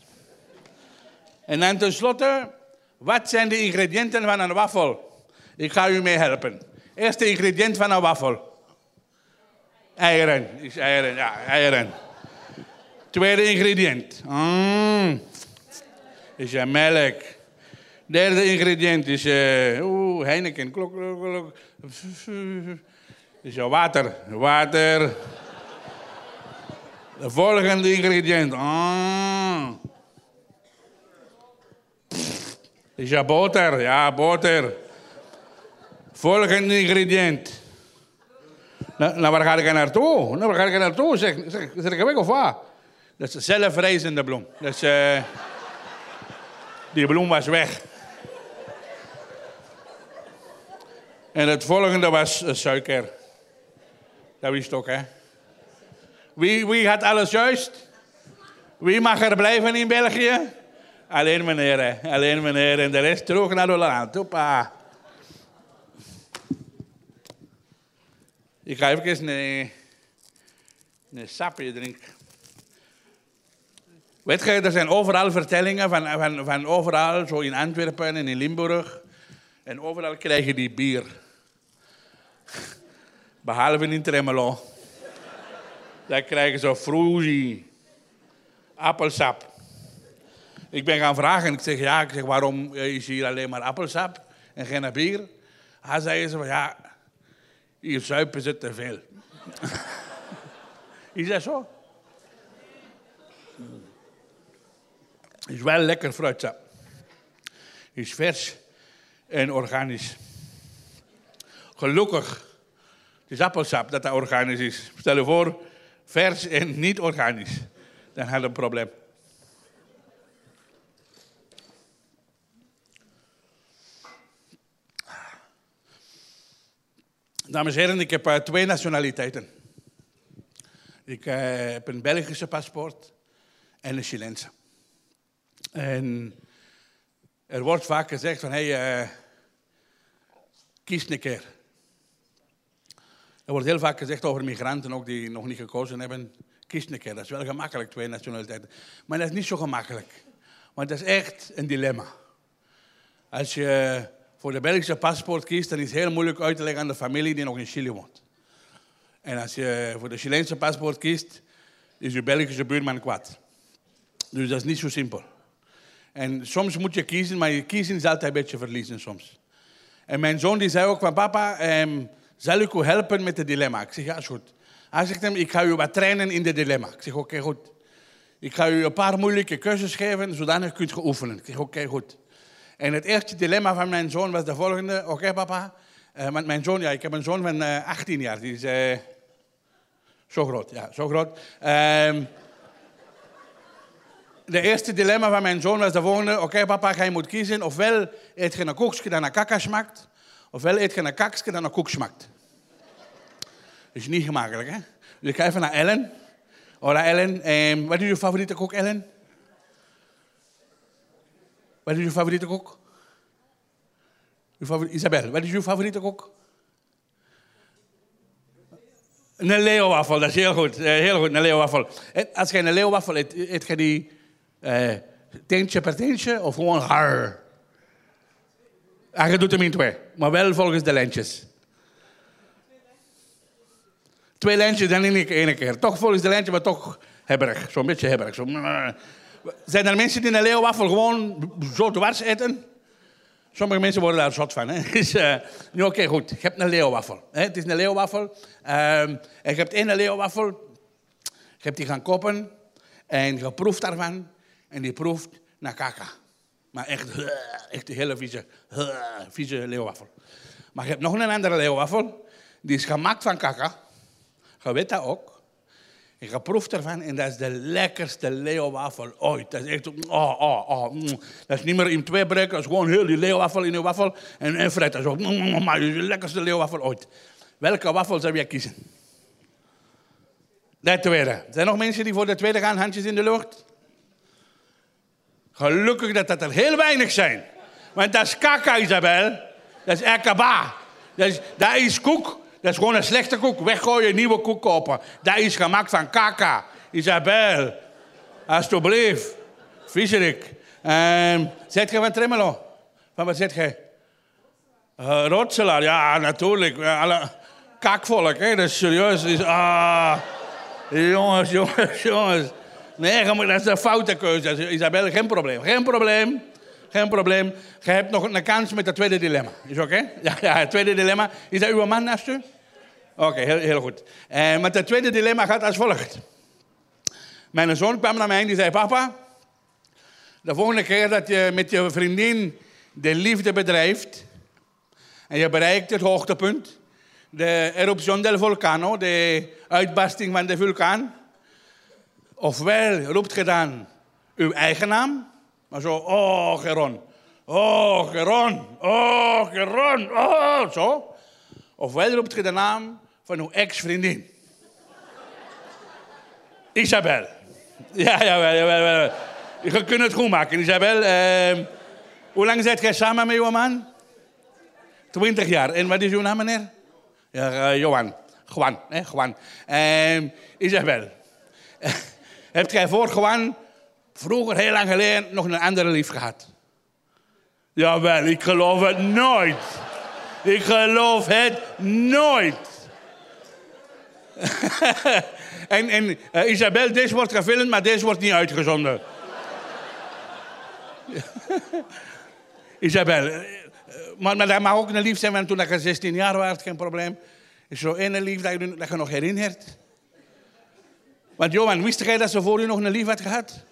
En dan tenslotte, wat zijn de ingrediënten van een wafel? Ik ga u mee helpen. Eerste ingrediënt van een wafel. Eieren. Is eieren, ja, eieren. Tweede ingrediënt. Mm. Is ja melk. Derde ingrediënt is uh, oeh, Heineken. Klok, klok, klok. Is ja water. Water. De volgende ingrediënt. Mm. Is ja boter. Ja, boter. Volgende ingrediënt. Nou, waar ga ik naartoe? Nou, waar ga ik naartoe? Zeg, zeg, zeg ik weg of wat? Dat is zelfreizende bloem. Dus, uh, die bloem was weg. En het volgende was uh, suiker. Dat wist ook, hè? Wie, wie had alles juist? Wie mag er blijven in België? Alleen meneer, hè? Alleen meneer. En de rest terug naar Holland. Hoppa. Ik ga even een, een sapje drinken. Weet je, er zijn overal vertellingen van, van, van overal, zo in Antwerpen en in Limburg. En overal krijg je die bier. Behalve in Tremelo. Daar krijgen ze fruity, appelsap. Ik ben gaan vragen en ik zeg, ja, ik zeg, waarom is hier alleen maar appelsap en geen bier? Hij zei ze van, ja, hier zuipen ze te veel. is dat zo? Is wel lekker fruitsap. Is vers en organisch. Gelukkig, het is appelsap dat dat organisch is. Stel je voor, vers en niet organisch. Dan had je een probleem. Dames en heren, ik heb uh, twee nationaliteiten. Ik uh, heb een Belgische paspoort en een Chileense. En er wordt vaak gezegd van, hé, hey, uh, kies een keer. Er wordt heel vaak gezegd over migranten ook die nog niet gekozen hebben. Kies een keer, dat is wel gemakkelijk, twee nationaliteiten. Maar dat is niet zo gemakkelijk. Want dat is echt een dilemma. Als je voor de Belgische paspoort kiest, dan is heel moeilijk uit te leggen aan de familie die nog in Chili woont. En als je voor de Chileense paspoort kiest, is je Belgische buurman kwaad. Dus dat is niet zo simpel. En soms moet je kiezen, maar je kiezen is altijd een beetje verliezen soms. En mijn zoon die zei ook van papa, ehm, zal ik u helpen met het dilemma? Ik zeg ja, is goed. Hij zegt hem, ik ga u wat trainen in het dilemma. Ik zeg oké, goed. Ik ga u een paar moeilijke keuzes geven, zodat u kunt gaan oefenen. Ik zeg oké, goed. En het eerste dilemma van mijn zoon was de volgende. Oké papa, uh, want mijn zoon, ja, ik heb een zoon van uh, 18 jaar. Die is uh, zo groot, ja, zo groot. Ehm, de eerste dilemma van mijn zoon was de volgende. Oké papa, ga je moet kiezen. Ofwel eet je een koekje dat naar kaka smaakt. Ofwel eet je een kakje dat naar koek smaakt. Dat is niet gemakkelijk, hè? Dus ik ga even naar Ellen. Hola Ellen, ehm, wat is je favoriete koek, Ellen? Wat is je favoriete kok? Uw Isabel, wat is uw favoriete kok? Een leeuwwaffel, dat is heel goed. Heel goed, een leeuwwaffel. Als je een leeuwwaffel eet, eet je die uh, teentje per teentje of gewoon har? En je doet hem in twee, maar wel volgens de lijntjes. Twee lijntjes, dan in één keer. Toch volgens de lijntje, maar toch hebberig. Zo'n beetje hebberig. Zo. Zijn er mensen die een leeuwwaffel gewoon zo dwars eten? Sommige mensen worden daar zot van. Dus, uh, nu oké, goed. Je hebt een leeuwwaffel. Hè? Het is een leeuwwaffel. Um, en je hebt één leeuwwaffel. Je hebt die gaan kopen. En je proeft daarvan. En die proeft naar kaka. Maar echt, uh, echt een hele vieze, uh, vieze leeuwwaffel. Maar je hebt nog een andere leeuwwaffel. Die is gemaakt van kaka. Je weet dat ook. Ik heb proef ervan en dat is de lekkerste leeuwwafel ooit. Dat is echt, oh, oh, oh. Mm. Dat is niet meer in twee breken, dat is gewoon heel die leeuwwafel in een wafel en, en fret. Dat is ook, mm, maar de lekkerste leeuwwafel ooit. Welke wafel zou jij kiezen? De tweede. Zijn er nog mensen die voor de tweede gaan, handjes in de lucht? Gelukkig dat dat er heel weinig zijn. Want dat is kaka, Isabel. Dat is ekaba. Dat is, dat is koek dat is gewoon een slechte koek. Weggooien, nieuwe koek kopen. Dat is gemaakt van kaka. Isabel. Alsjeblieft. Vieserik. Um, zet je van Tremelo? Van wat zet je? Uh, Rotselaar, ja, natuurlijk. Alle kakvolk, hè. Dat is serieus. is, ah, jongens, jongens, jongens. Nee, dat is een foute keuze. Isabel, geen probleem. Geen probleem. Geen probleem. Je hebt nog een kans met het tweede dilemma. Is oké? Ja, ja, het tweede dilemma. Is dat uw man naast u? Oké, heel, heel, goed. Uh, maar het tweede dilemma gaat als volgt. Mijn zoon kwam naar mij en die zei: Papa, de volgende keer dat je met je vriendin de liefde bedrijft en je bereikt het hoogtepunt, de eruption del vulcano, de uitbarsting van de vulkaan, ofwel roept je dan uw eigen naam, maar zo, oh Geron, oh Geron, oh Geron, oh, zo. Ofwel roept je de naam van uw ex-vriendin. Isabel. Ja, ja, ja, ja. Je kunt het goed maken, Isabel. Uh, hoe lang zit jij samen met uw man? Twintig jaar. En wat is uw naam, meneer? Ja, uh, Johan. Juan, hè, Juan. Ehm, Isabel. Hebt jij voor Juan vroeger, heel lang geleden, nog een andere lief gehad? Jawel, ik geloof het nooit. Ik geloof het nooit. en en uh, Isabel, deze wordt gefilmd, maar deze wordt niet uitgezonden. Isabel, uh, maar, maar dat mag ook een lief zijn, want toen ik 16 jaar was, geen probleem. Is zo één lief dat je, dat je nog herinnert? Want Johan, wist jij dat ze voor u nog een lief had gehad?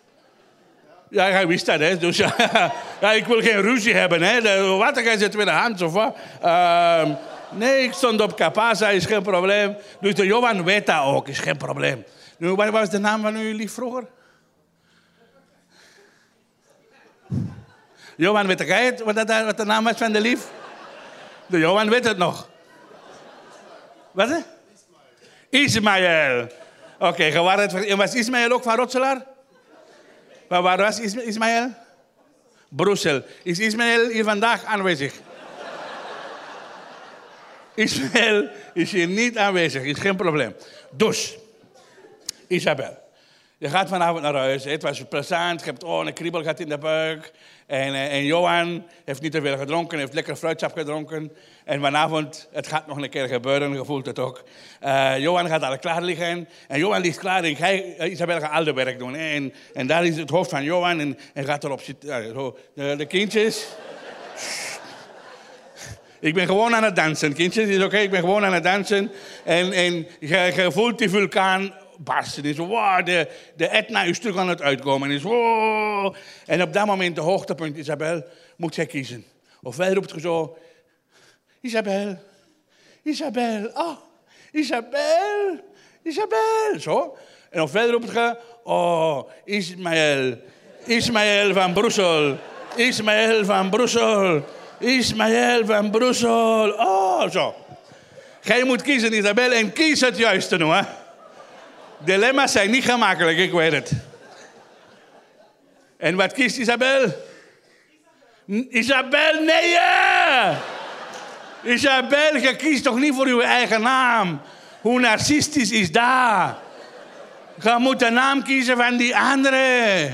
Ja, hij wist dat, hè. Dus ja, ik wil geen ruzie hebben, hè. Wat, jij zit tweedehands of wat? Uh, nee, ik stond op Capasa, is geen probleem. Dus de Johan weet dat ook, is geen probleem. Nu, wat was de naam van uw lief vroeger? Johan, weet jij wat, dat, de naam was van de lief? De Johan weet het nog. Wat? Ismaël. Oké, okay, was Ismaël ook van Rotselaar? Maar waar was Ismaël? Brussel. Is Ismaël hier vandaag aanwezig? Ismaël is hier niet aanwezig, is geen probleem. Dus, Isabel. Je gaat vanavond naar huis. Het was plezant. Je hebt oh, een kriebel gehad in de buik. En, eh, en Johan heeft niet te veel gedronken. heeft lekker fruitsap gedronken. En vanavond, het gaat nog een keer gebeuren. Je voelt het ook. Uh, Johan gaat al klaar liggen. En Johan ligt klaar. En eh, Isabel gaat al de werk doen. En, en daar is het hoofd van Johan. En, gaat erop zitten. De, de kindjes. Ik ben gewoon aan het dansen. Kindjes, is oké. Ik ben gewoon aan het dansen. En, en je, voelt die vulkaan barsten. Is, wow, de, de Etna is terug aan het uitkomen. Is, wow. En op dat moment, de hoogtepunt, Isabel, moet zij kiezen. Ofwel roept je zo, Isabel, Isabel, oh, Isabel, Isabel, zo. En ofwel roept je, oh, Ismaël, Ismaël van Brussel, Ismaël van Brussel, Ismaël van Brussel, oh, zo. Jij moet kiezen, Isabel, en kies het juiste nu, hè. Dilemma's zijn niet gemakkelijk, ik weet het. En wat kiest Isabel? Isabel, nee! Isabel, je kiest toch niet voor je eigen naam? Hoe narcistisch is dat? Je moet de naam kiezen van die andere.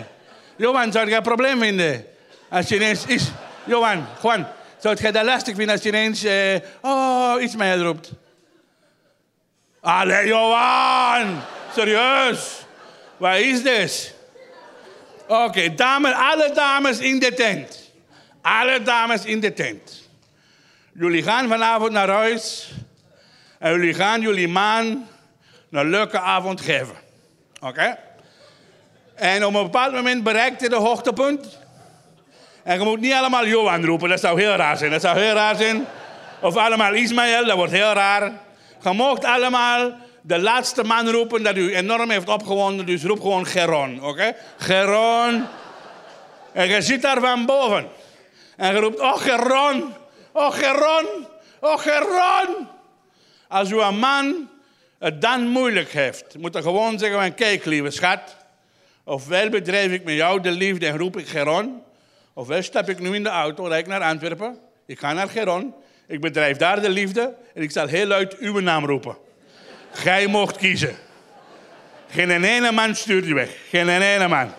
Johan, zou je een probleem vinden? Als je ineens is... Johan, Juan, zou je dat lastig vinden als je ineens... Uh, oh, Ismaël roept? Allee, Johan! Serieus? Waar is dit? Oké, dames, alle dames in de tent. Alle dames in de tent. Jullie gaan vanavond naar huis. En jullie gaan jullie man een leuke avond geven. Oké? En op een bepaald moment bereikt je de hoogtepunt. En je moet niet allemaal Johan roepen, dat zou heel raar zijn. Dat zou heel raar zijn. Of allemaal Ismaël, dat wordt heel raar. Je mocht allemaal de laatste man roepen dat u enorm heeft opgewonden. Dus roep gewoon Geron, oké? Geron. En je zit daar van boven. En je roept, oh Geron, oh Geron, oh Geron. Als uw man het dan moeilijk heeft, moet je gewoon zeggen van, kijk lieve schat. Ofwel bedrijf ik met jou de liefde en roep ik Geron. Ofwel stap ik nu in de auto, rijd ik naar Antwerpen. Ik ga naar Geron. Ik bedrijf daar de liefde en ik zal heel luid uw naam roepen. Gij mocht kiezen. Geen ene man stuurt je weg. Geen ene man.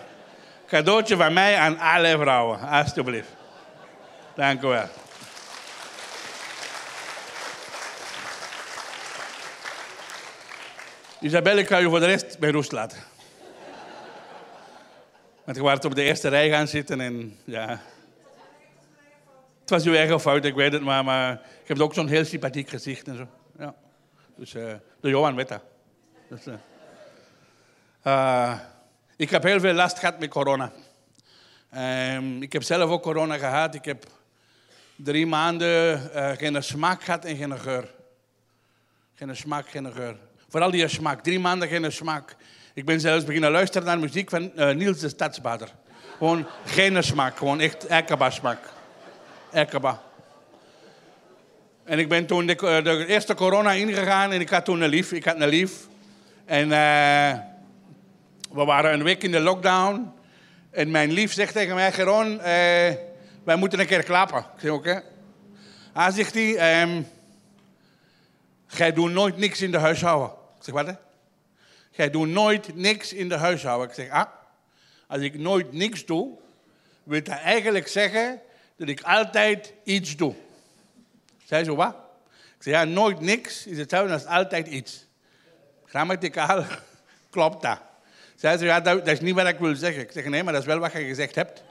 Cadeautje van mij aan alle vrouwen, alstublieft. Dank u wel. Isabelle, ik ga je voor de rest bij rust laten. Want je was op de eerste rij gaan zitten en ja. Het was uw eigen fout, ik weet het, maar, maar ik heb ook zo'n heel sympathiek gezicht en zo. Ja. Dus uh, de Johan weet dat. Dus, uh, uh, ik heb heel veel last gehad met corona. Um, ik heb zelf ook corona gehad. Ik heb drie maanden geen smaak gehad en geen geur. Geen smaak, geen geur. Vooral die smaak. Drie maanden geen smaak. Ik ben zelfs beginnen luisteren naar muziek van Niels de Stadsbader. Gewoon geen smaak. Gewoon echt ekaba smaak. Ekaba. En ik ben toen de, de, eerste corona ingegaan en ik had toen een lief. Ik had een lief. En uh, we waren een week in de lockdown. En mijn lief zegt tegen mij, Geron, wij moeten een keer klappen. Ik zeg, oké. Hij zegt hij, um, Gij doet nooit niks in de huishouden. Ik zeg, wat hè? Gij doet nooit niks in de huishouden. Ik zeg, ah, als ik nooit niks doe, wil dat eigenlijk zeggen dat ik altijd iets doe. Zij zo, wat? Ik zeg, ja, nooit niks is hetzelfde als altijd iets. Grammaticaal klopt dat. Zij zei, ja, dat, dat, is niet wat ik wil zeggen. Ik zeg, nee, maar dat is wel wat je gezegd hebt.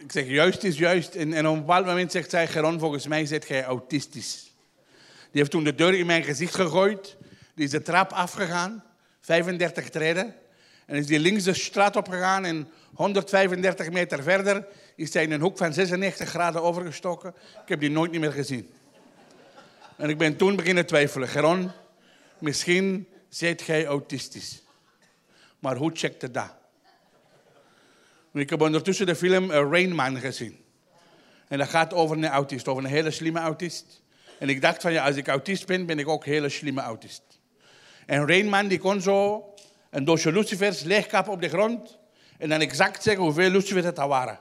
Ik zeg, juist is juist. En, en op een bepaald moment zegt zij, Geron, volgens mij zit jij autistisch. Die heeft toen de deur in mijn gezicht gegooid. Die is de trap afgegaan, 35 treden. En is die links de straat opgegaan en 135 meter verder is hij in een hoek van 96 graden overgestoken. Ik heb die nooit meer gezien. En ik ben toen beginnen twijfelen. Geron, misschien zijt jij autistisch. Maar hoe checkte dat? Ik heb ondertussen de film Rain Man gezien. En dat gaat over een autist, over een hele slimme autist. En ik dacht van ja, als ik autist ben, ben ik ook een hele slimme autist. En Rainman die kon zo een doosje lucifers leegkappen op de grond. En dan exact zeggen hoeveel lucifers het waren.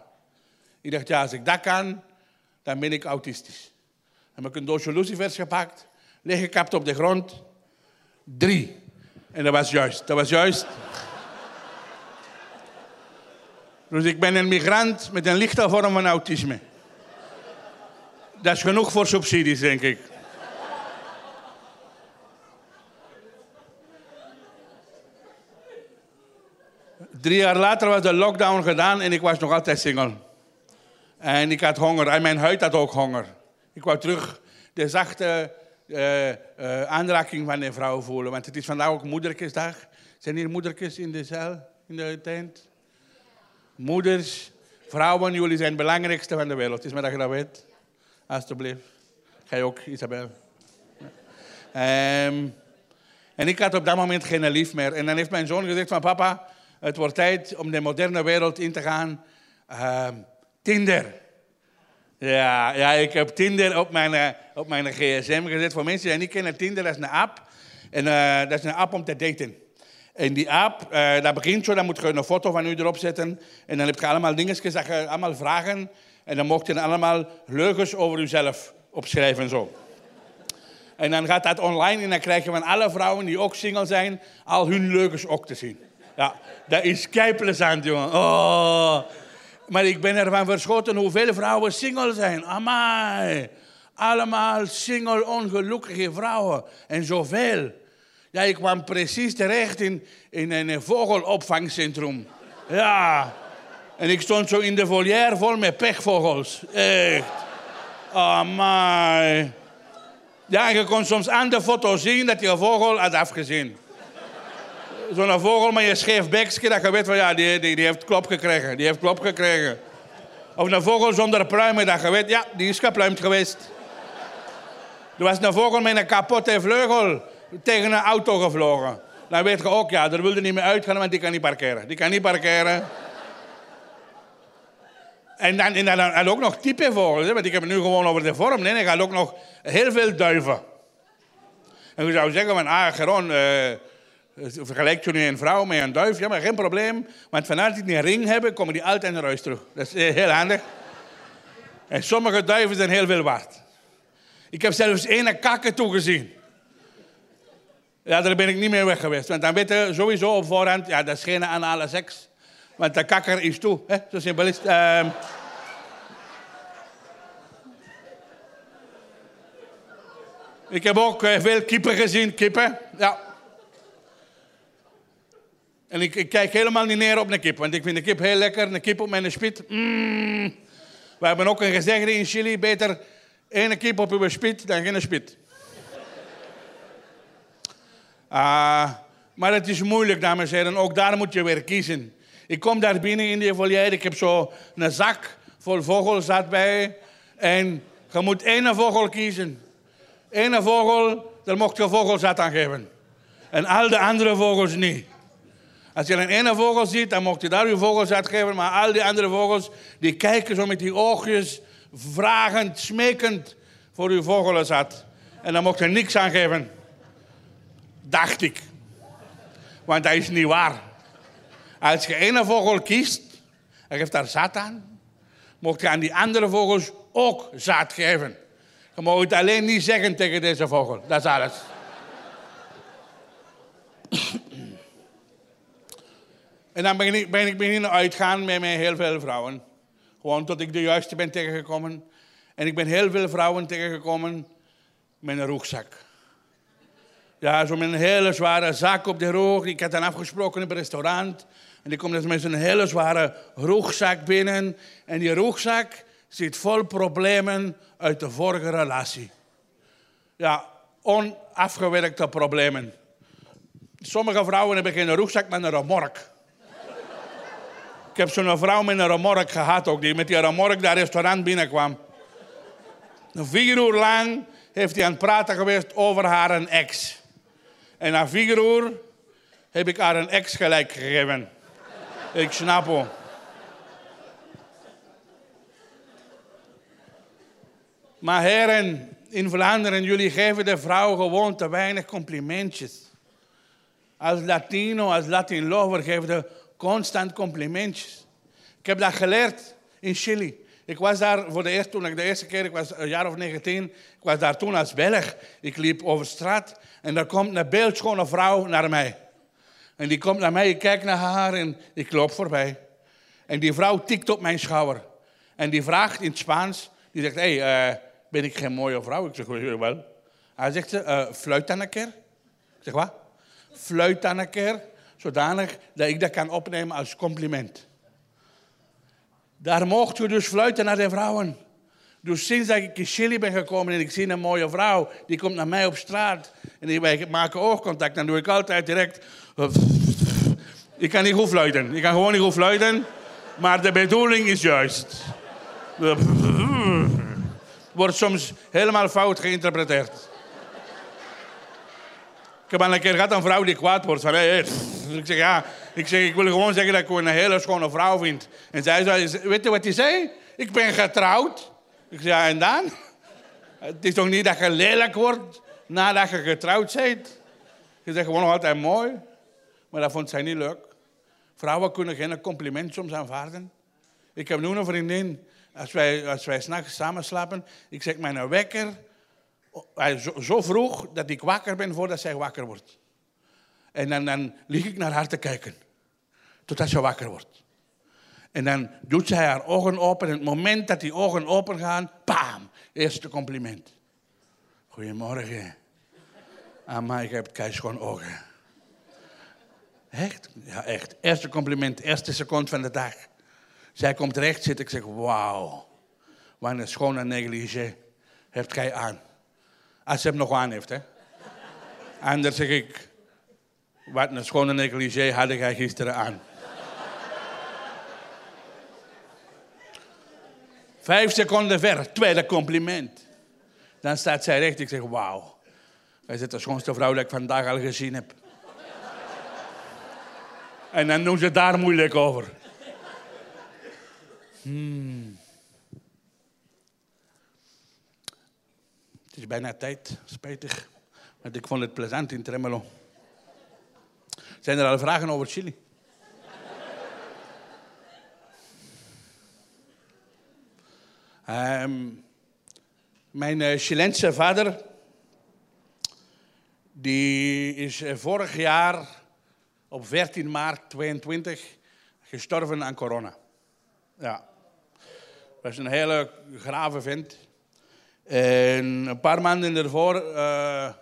Ik dacht ja, als ik dat kan, dan ben ik autistisch. Dan heb ik een doosje lucifers gepakt, leeggekapt op de grond. Drie. En dat was juist, dat was juist. Dus ik ben een migrant met een lichte vorm van autisme. Dat is genoeg voor subsidies, denk ik. Drie jaar later was de lockdown gedaan en ik was nog altijd single. En ik had honger en mijn huid had ook honger. Ik wou terug de zachte uh, uh, aanraking van een vrouw voelen. Want het is vandaag ook moederkesdag. Zijn hier moederkes in de zaal, in de tent? Moeders, vrouwen, jullie zijn het belangrijkste van de wereld. Is maar dat je dat weet. Alsjeblieft. Ga je ook, Isabel. Um, en ik had op dat moment geen lief meer. En dan heeft mijn zoon gezegd van papa, het wordt tijd om de moderne wereld in te gaan. Uh, Tinder. Ja, ja, ik heb Tinder op mijn, uh, op mijn gsm gezet. Voor mensen die niet kennen, Tinder dat is een app. En uh, dat is een app om te daten. En die app, uh, dat begint zo, dan moet je een foto van u erop zetten. En dan heb je allemaal dingetjes, dat je allemaal vragen en dan mocht je allemaal leugens over jezelf opschrijven zo. En dan gaat dat online en dan krijg je van alle vrouwen die ook single zijn, al hun leugens ook te zien. Ja, dat is keiplezant, jongen. Oh. Maar ik ben ervan verschoten hoeveel vrouwen single zijn. Amai. Allemaal single, ongelukkige vrouwen. En zoveel. Ja, ik kwam precies terecht in, in een vogelopvangcentrum. Ja. En ik stond zo in de volière vol met pechvogels. Echt. My. Ja, je kon soms aan de foto zien dat je vogel had afgezien. Zo'n vogel met je scheef bekje, dat je weet van ja, die, die, die heeft klop gekregen. Die heeft klop gekregen. Of een vogel zonder pluimen, dat je weet, ja, die is gepluimd geweest. Er was een vogel met een kapotte vleugel tegen een auto gevlogen. Dan weet je ook, ja, daar wilde niet meer uitgaan, want die kan niet parkeren. Die kan niet parkeren. En dan, en dan had ook nog typevogels, want ik heb het nu gewoon over de vorm. Nee, ik had ook nog heel veel duiven. En je zou zeggen, van, ah, Geron, uh, vergelijkt je nu een vrouw met een duif? Ja, maar geen probleem. Want vanuit die een ring hebben, komen die altijd naar huis terug. Dat is eh, heel handig. En sommige duiven zijn heel veel waard. Ik heb zelfs ene kakken toegezien. Ja, daar ben ik niet meer weg geweest. Want dan weet je sowieso op voorhand, ja, dat is geen anale seks. Want de kakker is toe. Hè? Zo simpel is. Uh... Ik heb ook uh, veel kippen gezien, kippen. Ja. En ik, ik, kijk helemaal niet neer op een kip, want ik vind de kip heel lekker. Een kip op mijn spit. Mm. We hebben ook een gezegde in Chili: beter één kip op uw spit dan geen spit. Uh, maar het is moeilijk, dames en heren. Ook daar moet je weer kiezen. Ik kom daar binnen in die volière. Ik heb zo een zak vol vogelzat bij. En je moet één vogel kiezen. Eén vogel, daar mocht je vogelzat aan geven. En al de andere vogels niet. Als je een ene vogel ziet, dan mocht je daar je vogelzat geven. Maar al die andere vogels, die kijken zo met die oogjes, vragend, smekend voor je vogelzat. En dan mocht je niks aan geven. Dacht ik. Want dat is niet waar. Als je ene vogel kiest en geeft daar zaad aan, mocht je aan die andere vogels ook zaad geven. Je mag het alleen niet zeggen tegen deze vogel. Dat is alles. En dan ben ik, ben ik beginnen uitgaan met, met heel veel vrouwen. Gewoon tot ik de juiste ben tegengekomen. En ik ben heel veel vrouwen tegengekomen met een rugzak. Ja, zo met een hele zware zak op de rug. Ik had dan afgesproken in het restaurant. En die komt dus met zo'n hele zware rugzak binnen. En die rugzak zit vol problemen uit de vorige relatie. Ja, onafgewerkte problemen. Sommige vrouwen hebben geen rugzak, maar een remork. Ik heb zo'n vrouw met een remork gehad ook, die met die remork dat restaurant binnenkwam. Vier uur lang heeft hij aan het praten geweest over haar ex. En na vier uur heb ik haar een ex gelijk gegeven. ik snap hem. Maar heren, in Vlaanderen, jullie geven de vrouw gewoon te weinig complimentjes. Als Latino, als Latin lover, geven ze constant complimentjes. Ik heb dat geleerd in Chili. Ik was daar voor de eerste, toen ik de eerste keer, ik was een jaar of 19, ik was daar toen als Belg. Ik liep over straat en er komt een beeldschone vrouw naar mij. En die komt naar mij, ik kijk naar haar en ik loop voorbij. En die vrouw tikt op mijn schouder. En die vraagt in het Spaans, die zegt, hé, hey, uh, ben ik geen mooie vrouw? Ik zeg, wel. Hij zegt, uh, fluit dan een keer. Ik zeg, wat? Fluit dan een keer, zodanig dat ik dat kan opnemen als compliment. Daar mocht je dus fluiten naar de vrouwen. Dus sinds dat ik in Chili ben gekomen en ik zie een mooie vrouw, die komt naar mij op straat en die maken oogcontact, dan doe ik altijd direct. Ik kan niet goed fluiten. Ik kan gewoon niet goed fluiten, maar de bedoeling is juist. Wordt soms helemaal fout geïnterpreteerd. Heb al een keer gehad een vrouw die kwaad wordt. Van, hey, Ik zeg, ja, ik, zeg, ik wil gewoon zeggen dat ik een hele schone vrouw vind. En zij zei, weet je wat hij zei? Ik ben getrouwd. Ik zei, ja, en dan? Het is toch niet dat je lelijk wordt nadat je getrouwd bent? Je zegt gewoon altijd mooi. Maar dat vond zij niet leuk. Vrouwen kunnen geen compliment soms aanvaarden. Ik heb nu een vriendin, als wij, als wij s'nachts samen slapen, ik zeg mijn wekker zo, zo vroeg dat ik wakker ben voordat zij wakker wordt. En dan, dan lig ik naar haar te kijken. Totdat ze wakker wordt. En dan doet zij haar ogen open. En het moment dat die ogen open gaan, bam, eerste compliment. Goedemorgen. maar ik heb schoon ogen. Echt? Ja, echt. Eerste compliment, eerste seconde van de dag. Zij komt recht zitten. Ik zeg, wauw. Wat een schone negligé heeft gij aan. Als ze hem nog aan heeft, hè. Dan zeg ik, wat een schone negligé had jij gisteren aan. Vijf seconden ver, tweede compliment. Dan staat zij recht. Ik zeg, wauw. Wij zit de schoonste vrouw die ik vandaag al gezien heb. en dan doen ze daar moeilijk over. Hmm. Het is bijna tijd, spijtig. Want ik vond het plezant in Tremelo. Zijn er al vragen over Chili? um, mijn uh, Chileense vader, die is uh, vorig jaar op 14 maart 22 gestorven aan corona. Ja. Dat is een hele grave vent. En een paar maanden ervoor uh,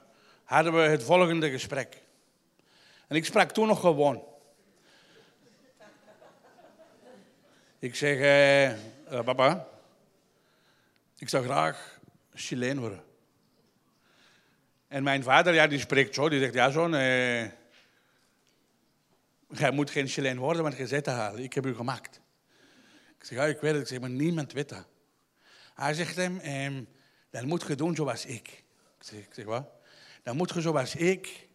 hadden we het volgende gesprek. En ik sprak toen nog gewoon. Ik zeg, uh, papa, ik zou graag Chileen worden. En mijn vader, ja, die spreekt zo, die zegt, ja zoon, uh, jij moet geen Chileen worden, want je zit te halen. Ik heb u gemaakt. Ik zeg, ja, ik weet het. Ik zeg, maar niemand weet dat. Hij zegt hem, ehm, dan moet je doen zoals ik. Ik zeg, zeg wat? Dan moet je zoals ik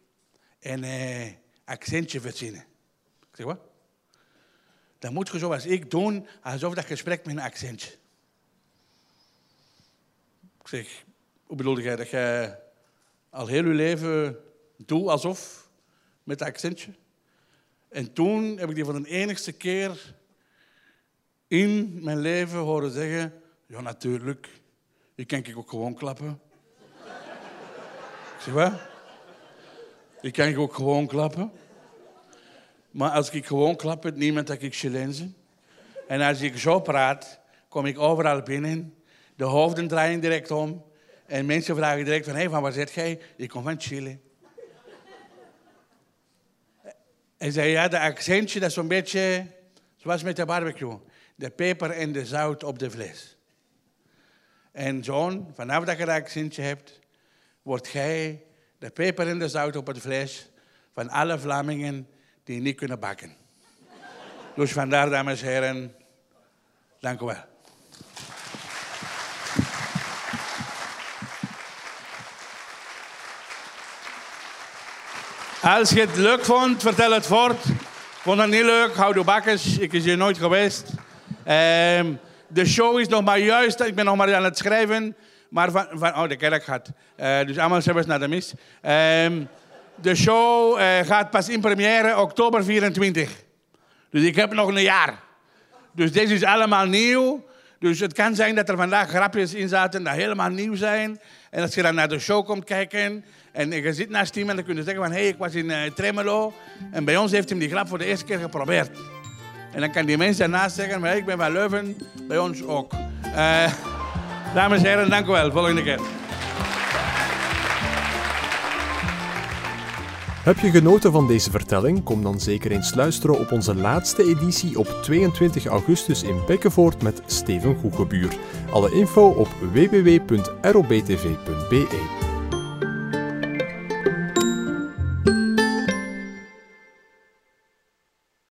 een eh, accentje verzinnen. Ik zeg wat? Dan moet je zoals ik doen, alsof dat gesprek met een accentje. Ik zeg, hoe bedoel jij dat jij al heel je leven doet alsof, met dat accentje? En toen heb ik die voor de enigste keer in mijn leven horen zeggen, ja natuurlijk, Die kan ik ook gewoon klappen. ik zeg, wat? Die kan ik ook gewoon klappen. Maar als ik gewoon klap, niemand dat ik Chilenzen. En als ik zo praat, kom ik overal binnen. De hoofden draaien direct om. En mensen vragen direct van, hé, hey, van waar zit jij? Ik kom van Chile. En zei, ja, de accentje, dat is zo'n beetje zoals met de barbecue. De peper en de zout op de vlees. En John, vanaf dat je dat accentje hebt, wordt jij de peper en de zout op het vlees van alle Vlamingen die niet kunnen bakken. dus vandaar, dames en heren, dank u wel. Als je het leuk vond, vertel het voort. Vond het niet leuk, hou de bakkers. Ik is hier nooit geweest. Um, de show is nog maar juist, ik ben nog maar aan het schrijven. Maar van, van oh, de kerk gaat. Uh, dus allemaal zelfs naar de mis. Um, de show uh, gaat pas in première oktober 24. Dus ik heb nog een jaar. Dus deze is allemaal nieuw. Dus het kan zijn dat er vandaag grapjes in zaten die helemaal nieuw zijn. En als je dan naar de show komt kijken en je zit naast iemand, dan kun je zeggen van... hé, hey, ik was in uh, Tremelo en bij ons heeft hij die grap voor de eerste keer geprobeerd. En dan kan die mensen daarnaast zeggen, maar ik ben van Leuven, bij ons ook. Uh, dames en heren, dank u wel. Volgende keer. Heb je genoten van deze vertelling? Kom dan zeker eens luisteren op onze laatste editie op 22 augustus in Bekkenvoort met Steven Goegebuur. Alle info op www.robtv.be.